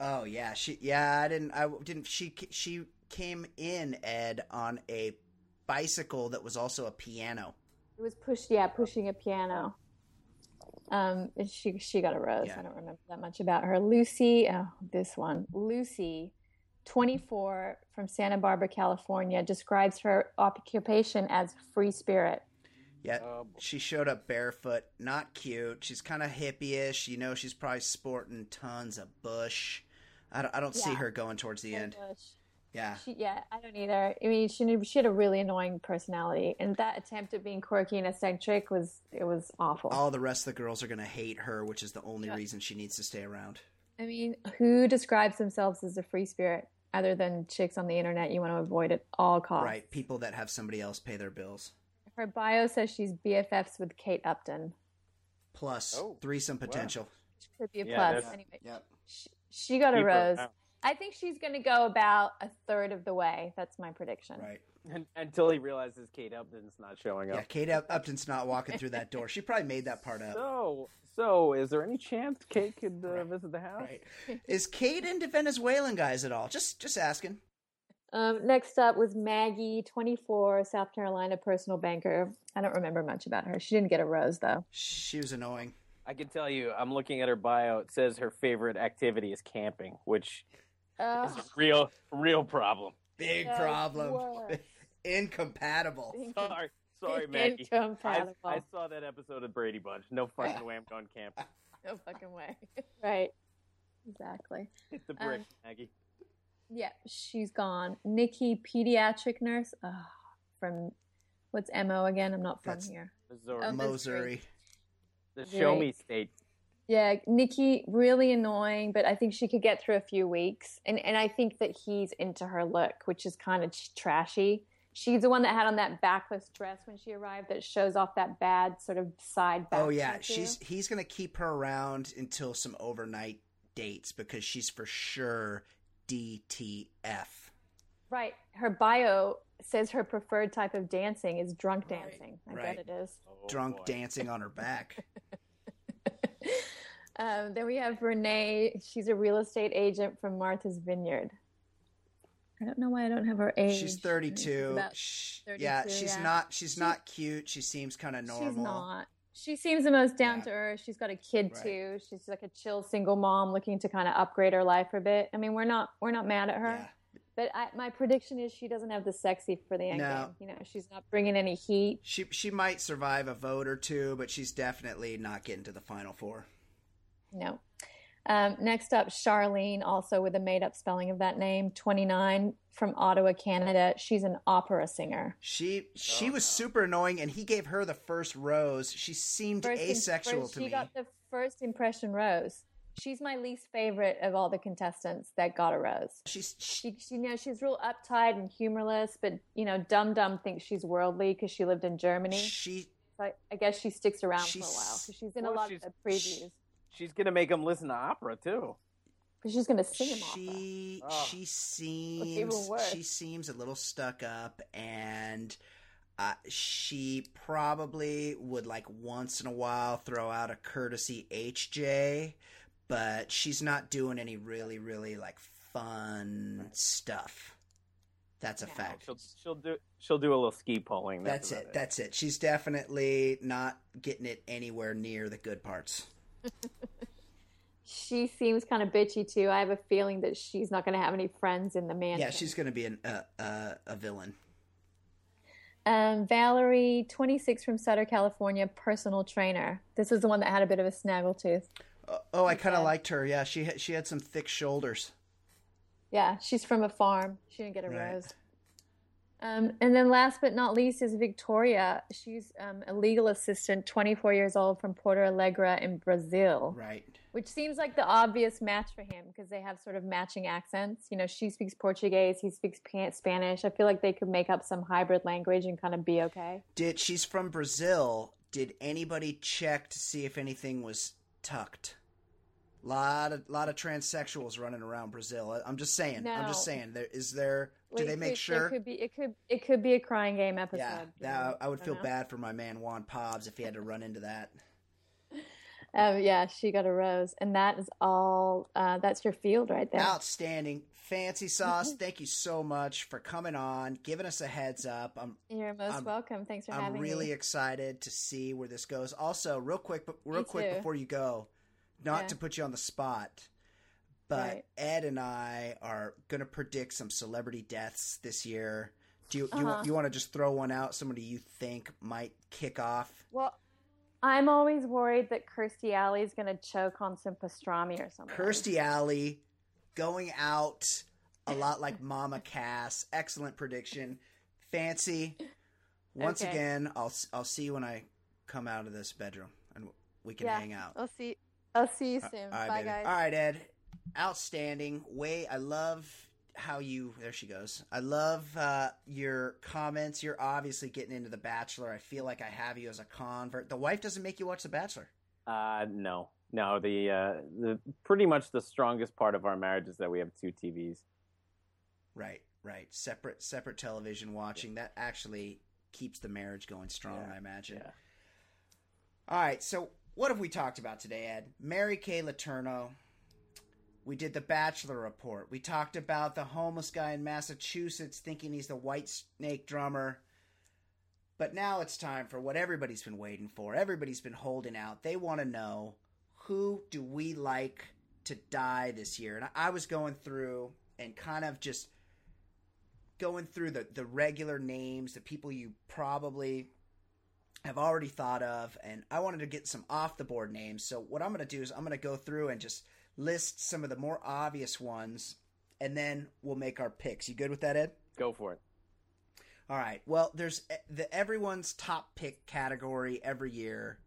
Oh yeah, she yeah, I didn't I didn't she she came in Ed on a bicycle that was also a piano. It was pushed, yeah, pushing a piano. Um, she she got a rose. Yeah. I don't remember that much about her. Lucy, oh, this one, Lucy, 24 from Santa Barbara, California, describes her occupation as free spirit. Yeah, Oh, she showed up barefoot, not cute. She's kind of hippie-ish. You know, she's probably sporting tons of bush. I don't, I don't see her going towards the end. Bush. Yeah, She, yeah, I don't either. I mean, she she had a really annoying personality, and that attempt at being quirky and eccentric was it was awful. all the rest of the girls are gonna hate her, which is the only reason she needs to stay around. I mean, who describes themselves as a free spirit other than chicks on the internet you want to avoid at all costs? Right, people that have somebody else pay their bills. Her bio says she's BFFs with Kate Upton. Plus Oh, threesome potential. Which could be a Yeah, plus. Anyway, Yep. she, she got a Keep her rose. I think she's going to go about a third of the way. That's my prediction. Right. Un- Until he realizes Kate Upton's not showing up. Yeah. Kate Upton's not walking through that door. She probably made that part up. So, so is there any chance Kate could uh, visit the house? Right. Is Kate into Venezuelan guys at all? Just just asking. Um, next up was Maggie, 24, South Carolina personal banker. I don't remember much about her. She didn't get a rose, though. She was annoying. I can tell you, I'm looking at her bio. It says her favorite activity is camping, which Uh, is a real, real problem. Big Yeah, problem. worse. Incompatible. Sorry, sorry, Maggie. I, Incompatible. I saw that episode of Brady Bunch. No fucking way I'm going camping. No fucking way. right. Exactly. Hit the brick, Um, Maggie. Yeah, she's gone. Nikki, pediatric nurse. Ugh, from what's MO again? I'm not from That's- here. Missouri, Oh, Missouri. the show me state. Yeah, Nikki, really annoying, but I think she could get through a few weeks. And and I think that he's into her look, which is kind of trashy. She's the one that had on that backless dress when she arrived that shows off that bad sort of side oh, back. Oh yeah, tattoo. she's he's gonna keep her around until some overnight dates because she's for sure DTF. right. Her bio says her preferred type of dancing is drunk Right, dancing. I right. bet it is. Oh, Drunk boy. dancing on her back. Um, then we have Renee. She's a real estate agent from Martha's Vineyard. I don't know why I don't have her age. She's 32. about 32, yeah, she's yeah. not she's She- not cute. She seems kind of normal. She's not. She seems the most down Yeah. to earth. She's got a kid Right. too. She's like a chill single mom looking to kind of upgrade her life a bit. I mean, we're not we're not mad at her, Yeah. but I, my prediction is she doesn't have the sexy for the end No. game. You know, she's not bringing any heat. She she might survive a vote or two, but she's definitely not getting to the final four. No. Um, next up, Sharleen, also with a made up spelling of that name, 29 from Ottawa, Canada. She's an opera singer. She she Oh, was no. super annoying, and he gave her the first rose. She seemed First asexual first- to she me. got the first impression rose. She's my least favorite of all the contestants that got a rose. She's she, She, she you know, she's real uptight and humorless, but you know, Dum Dum thinks she's worldly because she lived in Germany. she So I, I guess she sticks around for a while because she's in a lot of the previews. She's gonna make him listen to opera too. But she's going to sing him opera. she Oh. she seems she seems a little stuck up and uh, she probably would like once in a while throw out a courtesy HJ, but she's not doing any really really like fun stuff. That's a No. fact. She'll she'll do she'll do a little ski polling. That's about it. That's it. She's definitely not getting it anywhere near the good parts. She seems kind of bitchy too. I have a feeling that she's not going to have any friends in the mansion. Yeah, she's going to be an, uh, uh, a villain. Um, Valerie, 26 from Sutter, California, personal trainer. This is the one that had a bit of a snaggletooth. Oh, oh I kind of liked her. Yeah, she had, she had some thick shoulders. Yeah, she's from a farm. She didn't get a Right. rose. Um, and then last but not least is Victoria. She's um, a legal assistant, 24 years old from Porto Alegre in Brazil, Right. which seems like the obvious match for him because they have sort of matching accents. You know, she speaks Portuguese, he speaks Spanish. I feel like they could make up some hybrid language and kind of be okay. Did she's from Brazil? Did anybody check to see if anything was tucked? Lot of lot of transsexuals running around Brazil. I- I'm just saying. I'm just saying. There is there. Do they make could- sure? It could be. It could. It could be a crying game episode. yeah, that? I would don't feel know. bad for my man Juan Pobbs if he had to run into that. Um, yeah, she got a rose, and that is all. Uh, that's your field right there. Outstanding, fancy sauce. Thank you so much for coming on, giving us a heads up. I'm You're most I'm- welcome. Thanks for I'm having really me. I'm really excited to see where this goes. Also, real quick, real Me quick too. before you go, not Yeah. to put you on the spot, but Right. Ed and I are going to predict some celebrity deaths this year. Do you you, Uh-huh. you want to just throw one out? Somebody you think might kick off? Well, I'm always worried that Kirstie Alley is going to choke on some pastrami or something. Kirstie Alley going out a lot like Mama Cass. Excellent prediction. Fancy. Once Okay. again, I'll I'll see you when I come out of this bedroom and we can Yeah. hang out. I'll see. I'll see you soon. All right, Bye, baby. guys. All right, Ed. Outstanding. Way I love how you. There she goes. I love uh, your comments. You're obviously getting into The Bachelor. I feel like I have you as a convert. The wife doesn't make you watch The Bachelor. Uh, no, no. The uh, the pretty much the strongest part of our marriage is that we have two TVs. Right, right. Separate, separate television watching. That actually keeps the marriage going strong. Yeah, I imagine. Yeah. All right. So, what have we talked about today, Ed? Mary Kay Letourneau. We did the Bachelor report. We talked about the homeless guy in Massachusetts thinking he's the Whitesnake drummer. But now it's time for what everybody's been waiting for. Everybody's been holding out. They want to know who do we like to die this year? And I was going through and kind of just going through the, the regular names, the people you probably have already thought of, and I wanted to get some off the board names. So what I'm going to do is I'm going to go through and just list some of the more obvious ones, and then we'll make our picks. You good with that, Ed? Go for it. All right. Well, there's e- the everyone's top pick category every year,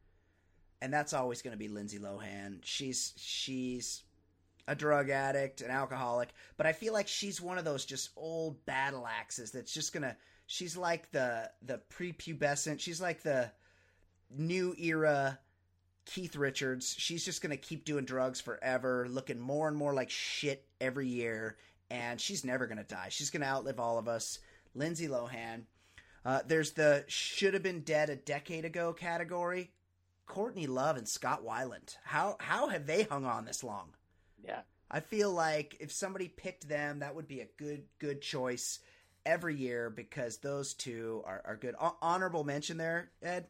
and that's always going to be Lindsay Lohan. She's she's a drug addict, an alcoholic, but I feel like she's one of those just old battle axes that's just gonna. She's like the the prepubescent. She's like the new era Keith Richards. She's just gonna keep doing drugs forever, looking more and more like shit every year, and she's never gonna die. She's gonna outlive all of us. Lindsay Lohan. Uh, there's the should have been dead a decade ago category. Courtney Love and Scott Weiland. How how have they hung on this long? Yeah. I feel like if somebody picked them, that would be a good good choice every year because those two are, are good. Ho- honorable mention there, Ed.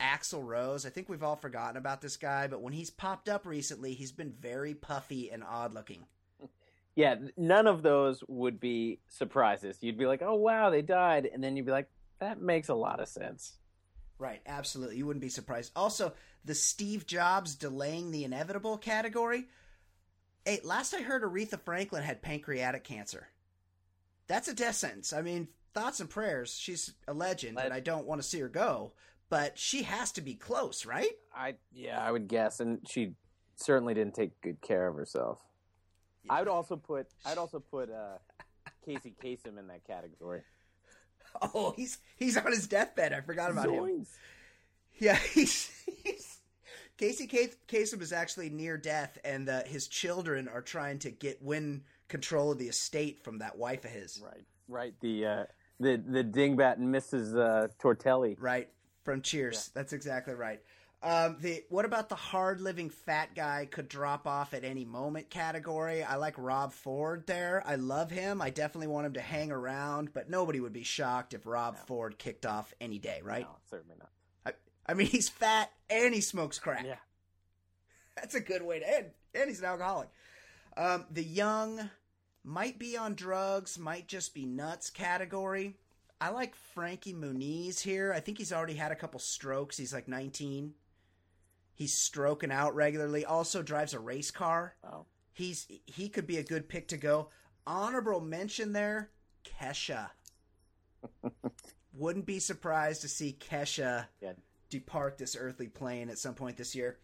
Axl Rose. I think we've all forgotten about this guy, but when he's popped up recently, he's been very puffy and odd looking. Yeah, none of those would be surprises. You'd be like, "Oh wow, they died," and then you'd be like, "That makes a lot of sense." Right, absolutely. You wouldn't be surprised. Also, the Steve Jobs delaying the inevitable category. Hey, last I heard, Aretha Franklin had pancreatic cancer. That's a death sentence. I mean, thoughts and prayers. She's a legend, and I don't want to see her go, but she has to be close, right? I yeah, I would guess, and she certainly didn't take good care of herself. I would also put I'd also put uh, Casey Kasem in that category. Oh, he's he's on his deathbed. I forgot about him. Yeah, he's, he's Casey Kas- Kasem is actually near death, and uh, his children are trying to get win control of the estate from that wife of his. Right, right. The uh, the the dingbat and Mrs. Uh, Tortelli. Right from Cheers. That's exactly right. Um, the what about the hard living fat guy could drop off at any moment category? I like Rob Ford there. I love him. I definitely want him to hang around, but nobody would be shocked if Rob Ford kicked off any day, right? No, certainly not. I, I mean, he's fat and he smokes crack. Yeah. That's a good way to end. And he's an alcoholic. Um, the young might be on drugs, might just be nuts category. I like Frankie Muniz here. I think he's already had a couple strokes. He's like 19. He's stroking out regularly. Also drives a race car. Oh. He's he could be a good pick to go. Honorable mention there, Kesha. Wouldn't be surprised to see Kesha Yeah. depart this earthly plane at some point this year.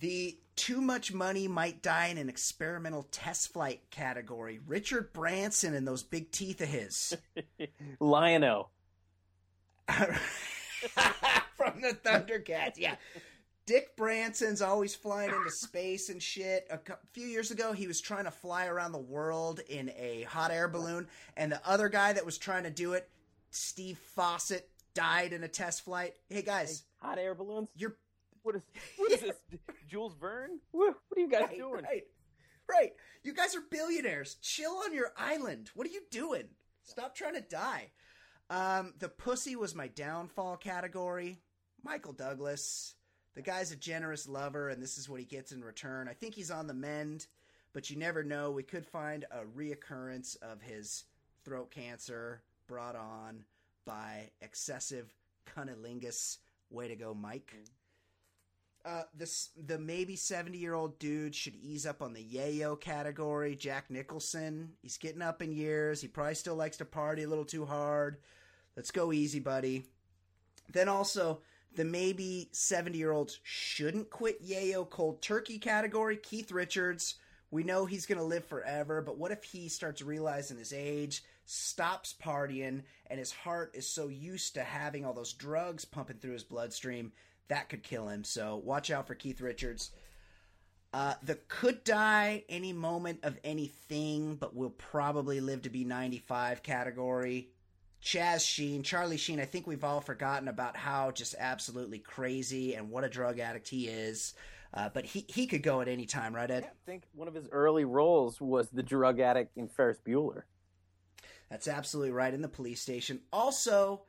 The too much money might die in an experimental test flight category. Richard Branson and those big teeth of his. Lion-O. From the Thundercats, yeah. Dick Branson's always flying into space and shit. A few years ago, he was trying to fly around the world in a hot air balloon, and the other guy that was trying to do it, Steve Fossett, died in a test flight. Hey guys, Hot air balloons. you're What is what is this? Jules Verne? What, what are you guys right, doing? right, right. You guys are billionaires. Chill on your island. What are you doing? Stop trying to die. Um, the pussy was my downfall category. Michael Douglas. The guy's a generous lover, and this is what he gets in return. I think he's on the mend, but you never know. We could find a reoccurrence of his throat cancer brought on by excessive cunnilingus. Way to go, Mike. Uh, the maybe seventy year old dude should ease up on the yayo category. Jack Nicholson, he's getting up in years. He probably still likes to party a little too hard. Let's go easy, buddy. Then also the maybe seventy year olds shouldn't quit yayo cold turkey category. Keith Richards, we know he's gonna live forever, but what if he starts realizing his age, stops partying, and his heart is so used to having all those drugs pumping through his bloodstream that could kill him. So watch out for Keith Richards. Uh, the could die any moment of anything, but will probably live to be 95 category. Chaz Sheen, Charlie Sheen, I think we've all forgotten about how just absolutely crazy and what a drug addict he is. Uh, but he, he could go at any time, right, Ed? I think one of his early roles was the drug addict in Ferris Bueller. That's absolutely right. In the police station. Also,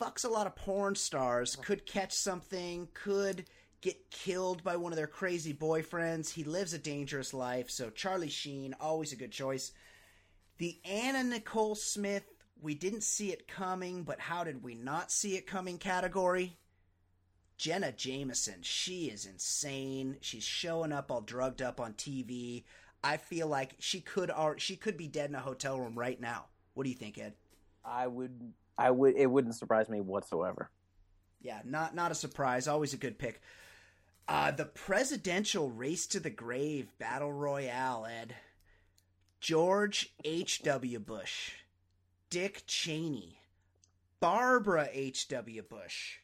fucks a lot of porn stars. Could catch something. Could get killed by one of their crazy boyfriends. He lives a dangerous life. So Charlie Sheen, always a good choice. The Anna Nicole Smith, we didn't see it coming, but how did we not see it coming category? Jenna Jameson, she is insane. She's showing up all drugged up on TV. I feel like she could she could be dead in a hotel room right now. What do you think, Ed? I would, I would, it wouldn't surprise me whatsoever. Yeah, not not a surprise. Always a good pick. Uh, the presidential race to the grave battle royale, Ed. George H. W. Bush, Dick Cheney, Barbara H. W. Bush,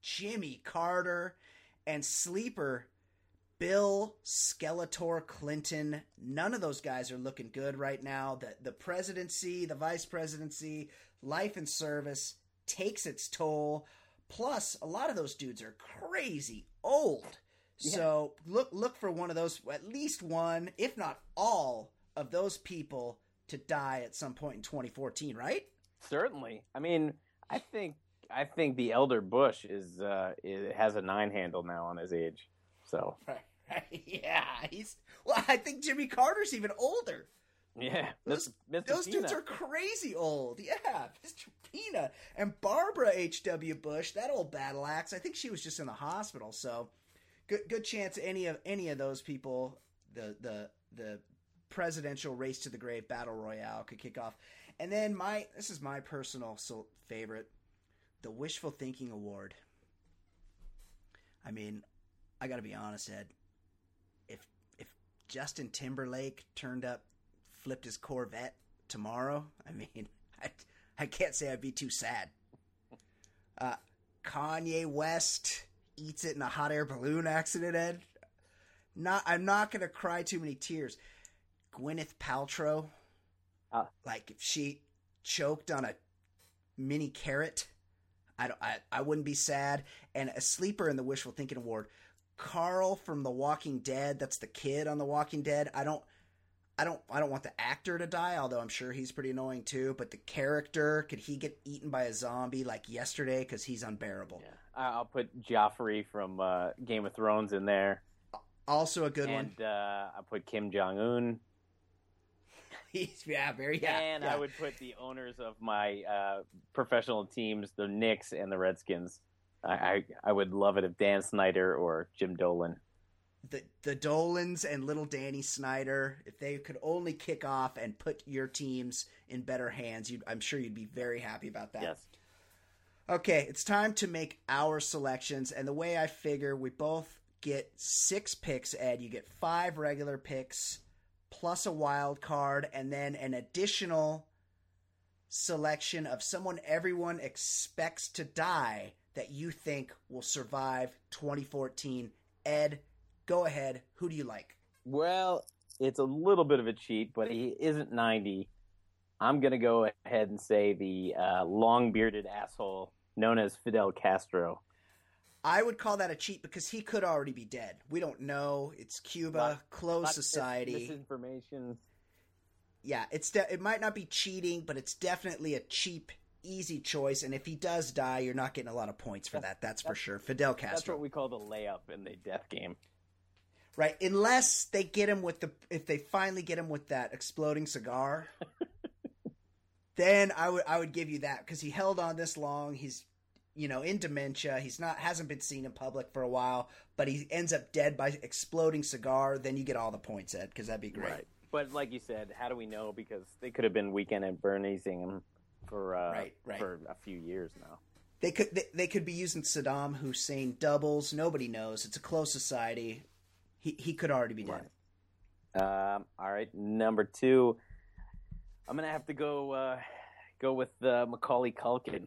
Jimmy Carter, and sleeper Bill Skeletor Clinton. None of those guys are looking good right now. The the presidency, the vice presidency, life and service takes its toll. Plus, a lot of those dudes are crazy old. So look look for one of those, at least one, if not all, of those people to die at some point in 2014, right? Certainly. I mean, I think I think the elder Bush is uh is, has a nine handle now on his age. So right. Yeah, he's. Well, I think Jimmy Carter's even older. yeah, Those- Mr. Those dudes are crazy old. Yeah, Mr. Pina and Barbara H.W. Bush, that old battle axe. I think she was just in the hospital. So, good good chance any of any of those people, the the the presidential race to the grave battle royale could kick off. And then my this is my personal so, favorite, the wishful thinking award. I mean, I got to be honest, Ed. Justin Timberlake turned up, flipped his Corvette tomorrow, I mean, I I can't say I'd be too sad. Uh, Kanye West eats it in a hot air balloon accident, Ed. Not, I'm not gonna cry too many tears. Gwyneth Paltrow, Uh. like if she choked on a mini carrot, I don't, I, I wouldn't be sad. And a sleeper in the wishful thinking award, Carl from The Walking Dead. That's the kid on The Walking Dead. I don't, I don't, I don't want the actor to die. Although I'm sure he's pretty annoying too. But the character, could he get eaten by a zombie like yesterday? Because he's unbearable. Yeah, I'll put Joffrey from uh, Game of Thrones in there, Also a good one. and uh, I put Kim Jong Un, He's yeah, very yeah. and yeah. I would put the owners of my uh, professional teams, the Knicks and the Redskins. I, I would love it if Dan Snyder or Jim Dolan. the the Dolans and little Danny Snyder, if they could only kick off and put your teams in better hands, you'd, I'm sure you'd be very happy about that. Yes. Okay, it's time to make our selections, and the way I figure, we both get six picks. Ed, you get five regular picks plus a wild card, and then an additional selection of someone everyone expects to die that you think will survive 2014. Ed, go ahead. Who do you like? Well, it's a little bit of a cheat, but he isn't 90. I'm going to go ahead and say the uh, long bearded asshole known as Fidel Castro. I would call that a cheat because he could already be dead. We don't know. It's Cuba, Lot- closed society. Misinformation. yeah, it's de- it might not be cheating, but it's definitely a cheap, easy choice. And if he does die, you're not getting a lot of points for that. That's for sure. Fidel Castro. That's what we call the layup in the death game. right? Unless they get him with the, if they finally get him with that exploding cigar, then I would I would give you that because he held on this long. He's you know in dementia. He's not hasn't been seen in public for a while, but he ends up dead by exploding cigar. Then you get all the points, Ed, because that'd be great. But like you said, how do we know? Because they could have been weekend at Bernie'sing him for uh, Right, right. for a few years now. They could they, they could be using Saddam Hussein doubles. Nobody knows. It's a closed society. He he could already be dead. Right. Um, all right, number two. I'm gonna have to go uh, go with uh, Macaulay Culkin.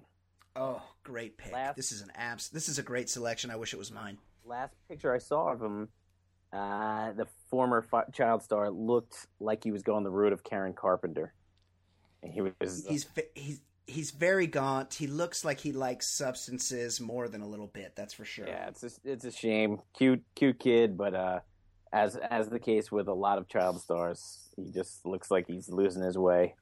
Oh, great pick. Last- This is an abs. This is a great selection. I wish it was mine. Last picture I saw of him, uh, the former fi- child star looked like he was going the route of Karen Carpenter. And he was He's he's he's very gaunt. He looks like he likes substances more than a little bit. That's for sure. yeah, it's a, it's a shame. Cute cute kid, but uh, as as the case with a lot of child stars, he just looks like he's losing his way.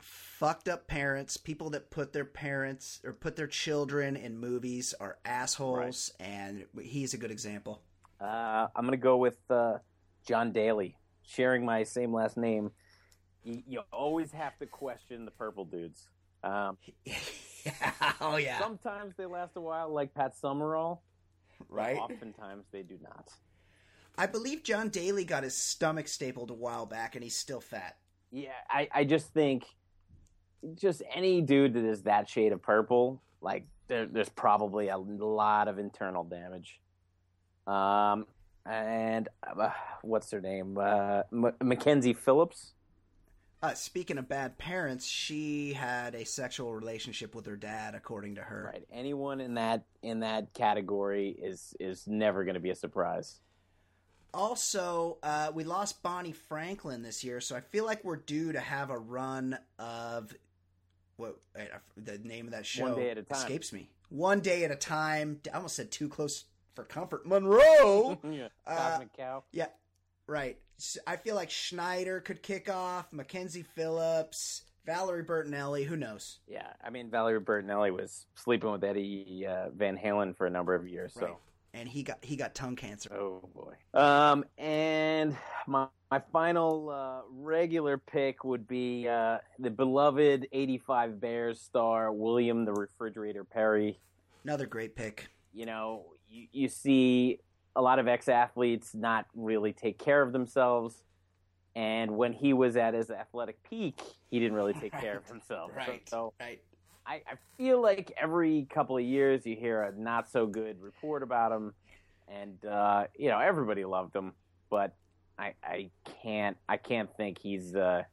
Fucked up parents, people that put their parents or put their children in movies are assholes, and he's a good example. Uh, I'm gonna go with uh, John Daly. Sharing my same last name, you, you always have to question the purple dudes. Um. Oh yeah. Sometimes they last a while, like Pat Summerall. but right. Oftentimes they do not. I believe John Daly got his stomach stapled a while back, and he's still fat. Yeah, I, I just think, just any dude that is that shade of purple, like there, there's probably a lot of internal damage. Um, and uh, what's her name? Uh, M- Mackenzie Phillips. Uh, speaking of bad parents, she had a sexual relationship with her dad, according to her. Right. Anyone in that in that category is is never going to be a surprise. Also, uh, we lost Bonnie Franklin this year, so I feel like we're due to have a run of what the name of that show One Day at a Time. escapes me. One day at a time. I almost said too close for comfort. Monroe. yeah. Uh, Cow. yeah, right. I feel like Schneider could kick off. Mackenzie Phillips, Valerie Bertinelli, who knows? Yeah, I mean Valerie Bertinelli was sleeping with Eddie uh, Van Halen for a number of years, so Right. And he got he got tongue cancer. oh boy. Um, and my my final uh, regular pick would be uh, the beloved '85 Bears star William the Refrigerator Perry. Another great pick. you know, you, you see a lot of ex athletes not really take care of themselves. And when he was at his athletic peak, he didn't really take care of himself. So- Right. So, Right. I, I feel like every couple of years you hear a not so good report about him. And, uh, you know, everybody loved him. But I, I can't I can't think he's uh,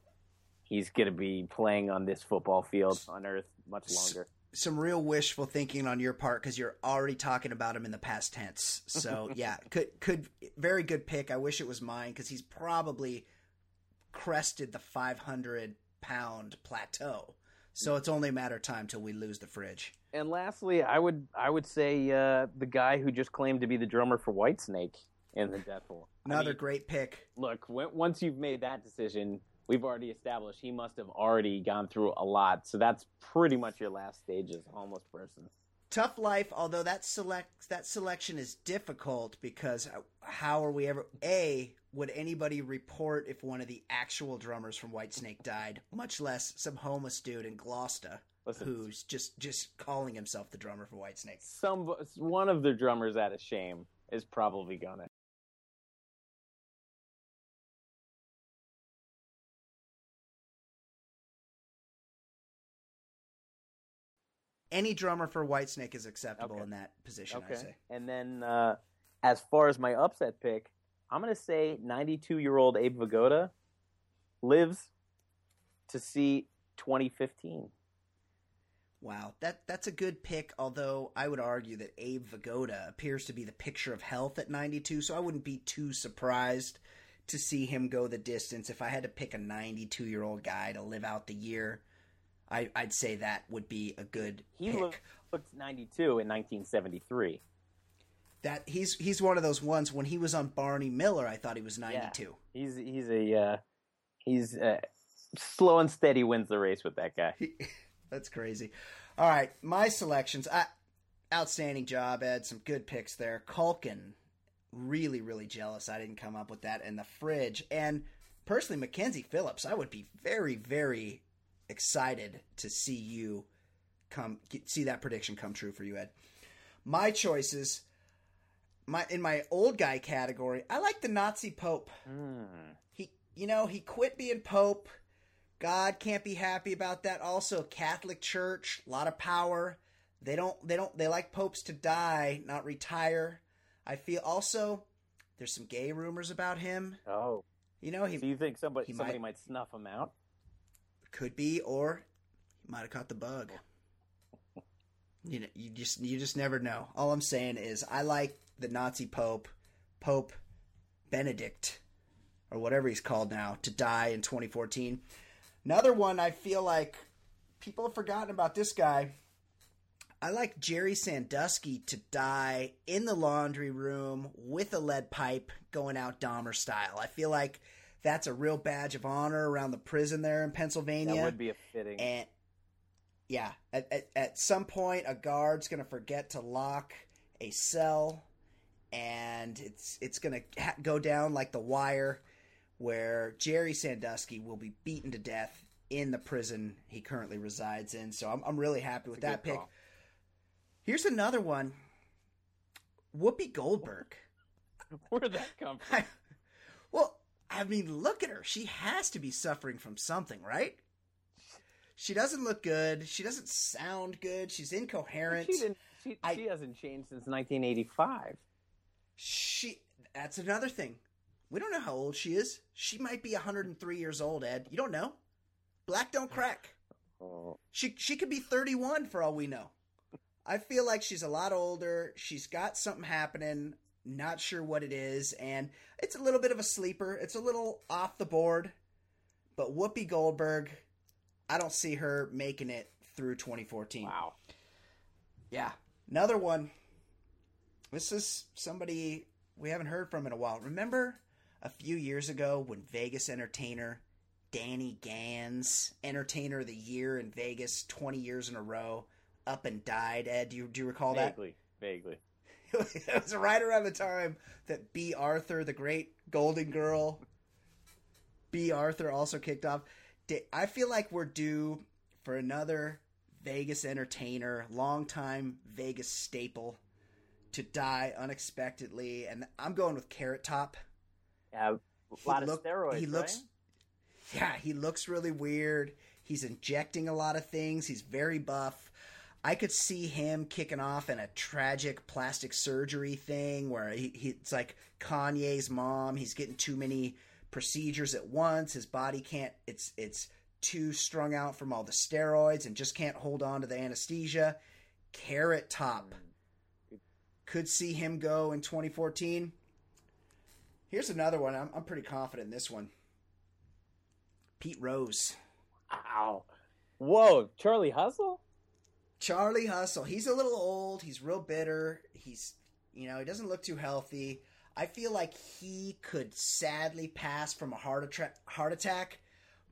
he's going to be playing on this football field on Earth much longer. Some real wishful thinking on your part because you're already talking about him in the past tense. So yeah, could could very good pick. I wish it was mine because he's probably crested the 500 pound plateau. So it's only a matter of time till we lose the fridge. And lastly, I would I would say uh, the guy who just claimed to be the drummer for Whitesnake in the Death Hole. I Another mean, great pick. look. w- Once you've made that decision, we've already established he must have already gone through a lot. So that's pretty much your last stage as a homeless person. Tough life, although that select that selection is difficult because how are we ever a would anybody report if one of the actual drummers from Whitesnake died, much less some homeless dude in Gloucester Listen, who's just just calling himself the drummer for Whitesnake. some one of the drummers out of shame is probably gonna. Any drummer for Whitesnake is acceptable Okay. in that position, I say. And then uh, as far as my upset pick, I'm going to say 92 year old Abe Vigoda lives to see 2015. Wow, that that's a good pick. Although I would argue that Abe Vigoda appears to be the picture of health at 92, so I wouldn't be too surprised to see him go the distance. If I had to pick a 92 year old guy to live out the year, I, I'd say that would be a good He pick. looked, looked 92 in 1973. that he's he's one of those ones. When he was on Barney Miller, I thought he was 92. He's he's a uh, he's uh, slow and steady wins the race with that guy. That's crazy. All right, my selections. I, outstanding job, Ed. Some good picks there. Culkin, really, really jealous. I didn't come up with that in the fridge. And personally, Mackenzie Phillips, I would be very, very excited to see you come get, see that prediction come true for you, Ed. My choices. My in my old guy category, I like the Nazi Pope. Hmm. He, you know, he quit being Pope. God can't be happy about that. Also, Catholic Church, a lot of power. They don't, they don't, they like popes to die, not retire. I feel also there's some gay rumors about him. Oh, You know, he so you think somebody somebody might- might snuff him out? Could be, or he might have caught the bug. You know, you just, you just never know. All I'm saying is, I like the Nazi Pope, Pope Benedict, or whatever he's called now, to die in 2014. Another one I feel like people have forgotten about this guy. I like Jerry Sandusky to die in the laundry room with a lead pipe going out Dahmer style. I feel like that's a real badge of honor around the prison there in Pennsylvania. That would be a fitting. And yeah, at, at, at some point, a guard's going to forget to lock a cell, and it's it's going to ha- go down like the wire, where Jerry Sandusky will be beaten to death in the prison he currently resides in. So I'm I'm really happy with that pick. call. Here's another one. Whoopi Goldberg. Where'd that come from? well, I mean, look at her. She has to be suffering from something, right? She doesn't look good. She doesn't sound good. She's incoherent. She didn't. She, I- she hasn't changed since 1985. She that's another thing. We don't know how old she is. She might be 103 years old, Ed. You don't know. Black don't crack. Oh, She she could be 31 for all we know. I feel like she's a lot older. She's got something happening. Not sure what it is, and it's a little bit of a sleeper. It's a little off the board. But Whoopi Goldberg, I don't see her making it through 2014. wow. Yeah. Another one. This is somebody we haven't heard from in a while. Remember a few years ago when Vegas Entertainer Danny Gans, Entertainer of the Year in Vegas, 20 years in a row, up and died. Ed, do you, do you recall vaguely, that? Vaguely. it was right around the time that Bea Arthur, the great Golden Girl, Bea Arthur also kicked off. I feel like we're due for another Vegas entertainer, longtime Vegas staple, to die unexpectedly, and I'm going with Carrot Top. Yeah, a lot he of steroids. He looks, right? yeah, he looks really weird. He's injecting a lot of things. He's very buff. I could see him kicking off in a tragic plastic surgery thing where he, he, it's like Kanye's mom. He's getting too many procedures at once. His body can't. It's it's too strung out from all the steroids and just can't hold on to the anesthesia. Carrot Top mm. could see him go in 2014. Here's another one. I'm, I'm pretty confident in this one. Pete Rose. Wow. Whoa, Charlie Hustle? Charlie Hustle. He's a little old. He's real bitter. He's, you know, he doesn't look too healthy. I feel like he could sadly pass from a heart, attra- heart attack.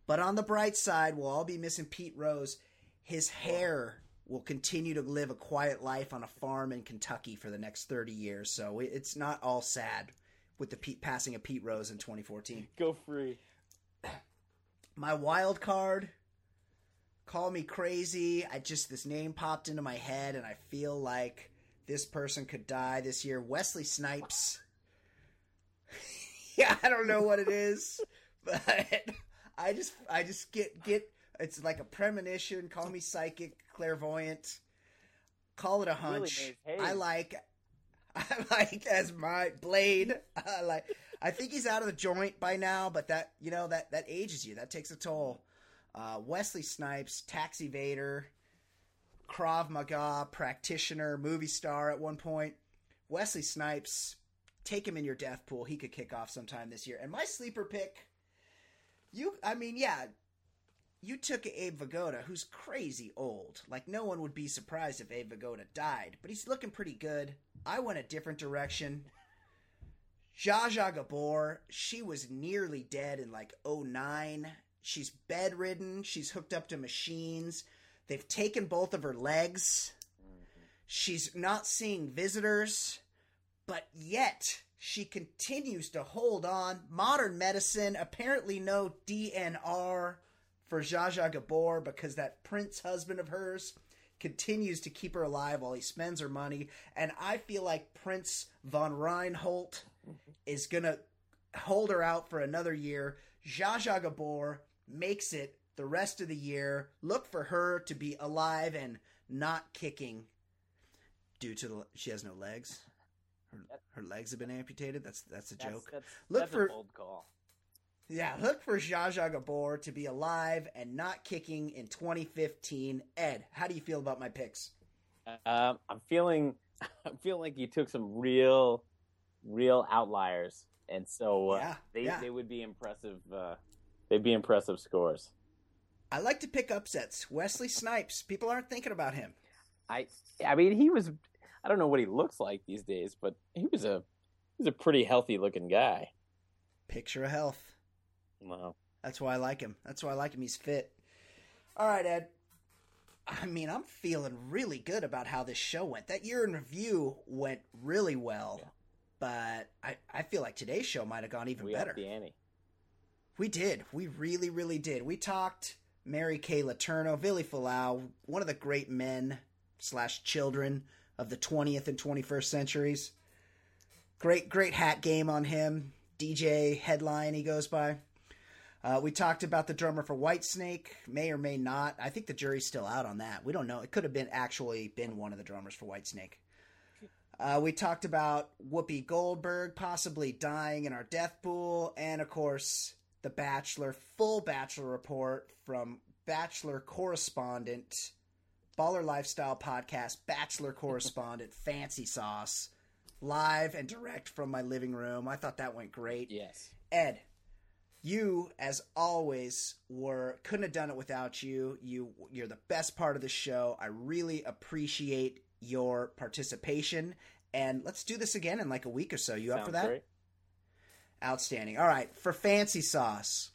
But on the bright side, we'll all be missing Pete Rose. His hair will continue to live a quiet life on a farm in Kentucky for the next 30 years. So it's not all sad with the Pete, passing of Pete Rose in 2014. Go free. My wild card, call me crazy. I just, this name popped into my head and I feel like this person could die this year. Wesley Snipes. yeah, I don't know what it is, but I just, I just get, get, it's like a premonition. Call me psychic, clairvoyant. Call it a hunch. Really I like, I like as my blade. I like. I think he's out of the joint by now, but that you know that that ages you. That takes a toll. Uh, Wesley Snipes, tax evader, Krav Maga practitioner, movie star at one point. Wesley Snipes, take him in your death pool. He could kick off sometime this year. And my sleeper pick, you, I mean, yeah, you took Abe Vigoda, who's crazy old. Like, no one would be surprised if Abe Vigoda died, but he's looking pretty good. I went a different direction. Zsa Zsa Gabor, she was nearly dead in like 09. She's bedridden. She's hooked up to machines. They've taken both of her legs. She's not seeing visitors, but yet she continues to hold on. Modern medicine, apparently no DNR for Zsa Zsa Gabor because that prince husband of hers continues to keep her alive while he spends her money. And I feel like Prince von Reinhold is going to hold her out for another year. Zsa Zsa Gabor makes it the rest of the year. Look for her to be alive and not kicking due to the she has no legs. Her, her legs have been amputated. That's that's a that's, joke. That's, look that's for bold call. Yeah, look for Zsa Zsa Gabor to be alive and not kicking in 2015. Ed, how do you feel about my picks? Um, I'm feeling I'm feeling like you took some real real outliers, and so uh, yeah, they yeah. they would be impressive. Uh, they'd be impressive scores. I like to pick upsets. Wesley Snipes. People aren't thinking about him. I I mean he was I don't know what he looks like these days, but he was a he's a pretty healthy looking guy. Picture of health. Wow. That's why I like him. That's why I like him. He's fit. All right, Ed. I mean, I'm feeling really good about how this show went. That year in review went really well, yeah. but I, I feel like today's show might have gone even we better. the ante. We did. We really, really did. We talked Mary Kay Letourneau, Vili Fualaau, one of the great men slash children of the 20th and 21st centuries. Great, great hat game on him. DJ headline he goes by. Uh, we talked about the drummer for Whitesnake, may or may not. I think the jury's still out on that. We don't know. It could have been actually been one of the drummers for Whitesnake. Uh, we talked about Whoopi Goldberg possibly dying in our death pool, and of course, the Bachelor full Bachelor report from Bachelor correspondent, Baller Lifestyle podcast, Bachelor correspondent, Fancy Sauce, live and direct from my living room. I thought that went great. Yes. Ed, you as always were couldn't have done it without you you you're the best part of the show i really appreciate your participation and let's do this again in like a week or so you Sounds up for that great. Outstanding all right for fancy sauce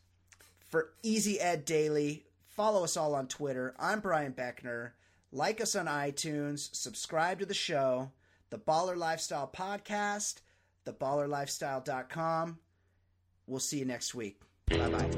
For Easy Ed Daily, follow us all on Twitter. I'm Brian Beckner. Like us on iTunes, subscribe to the show, the Baller Lifestyle Podcast, theballerlifestyle.com. We'll see you next week. Bye bye.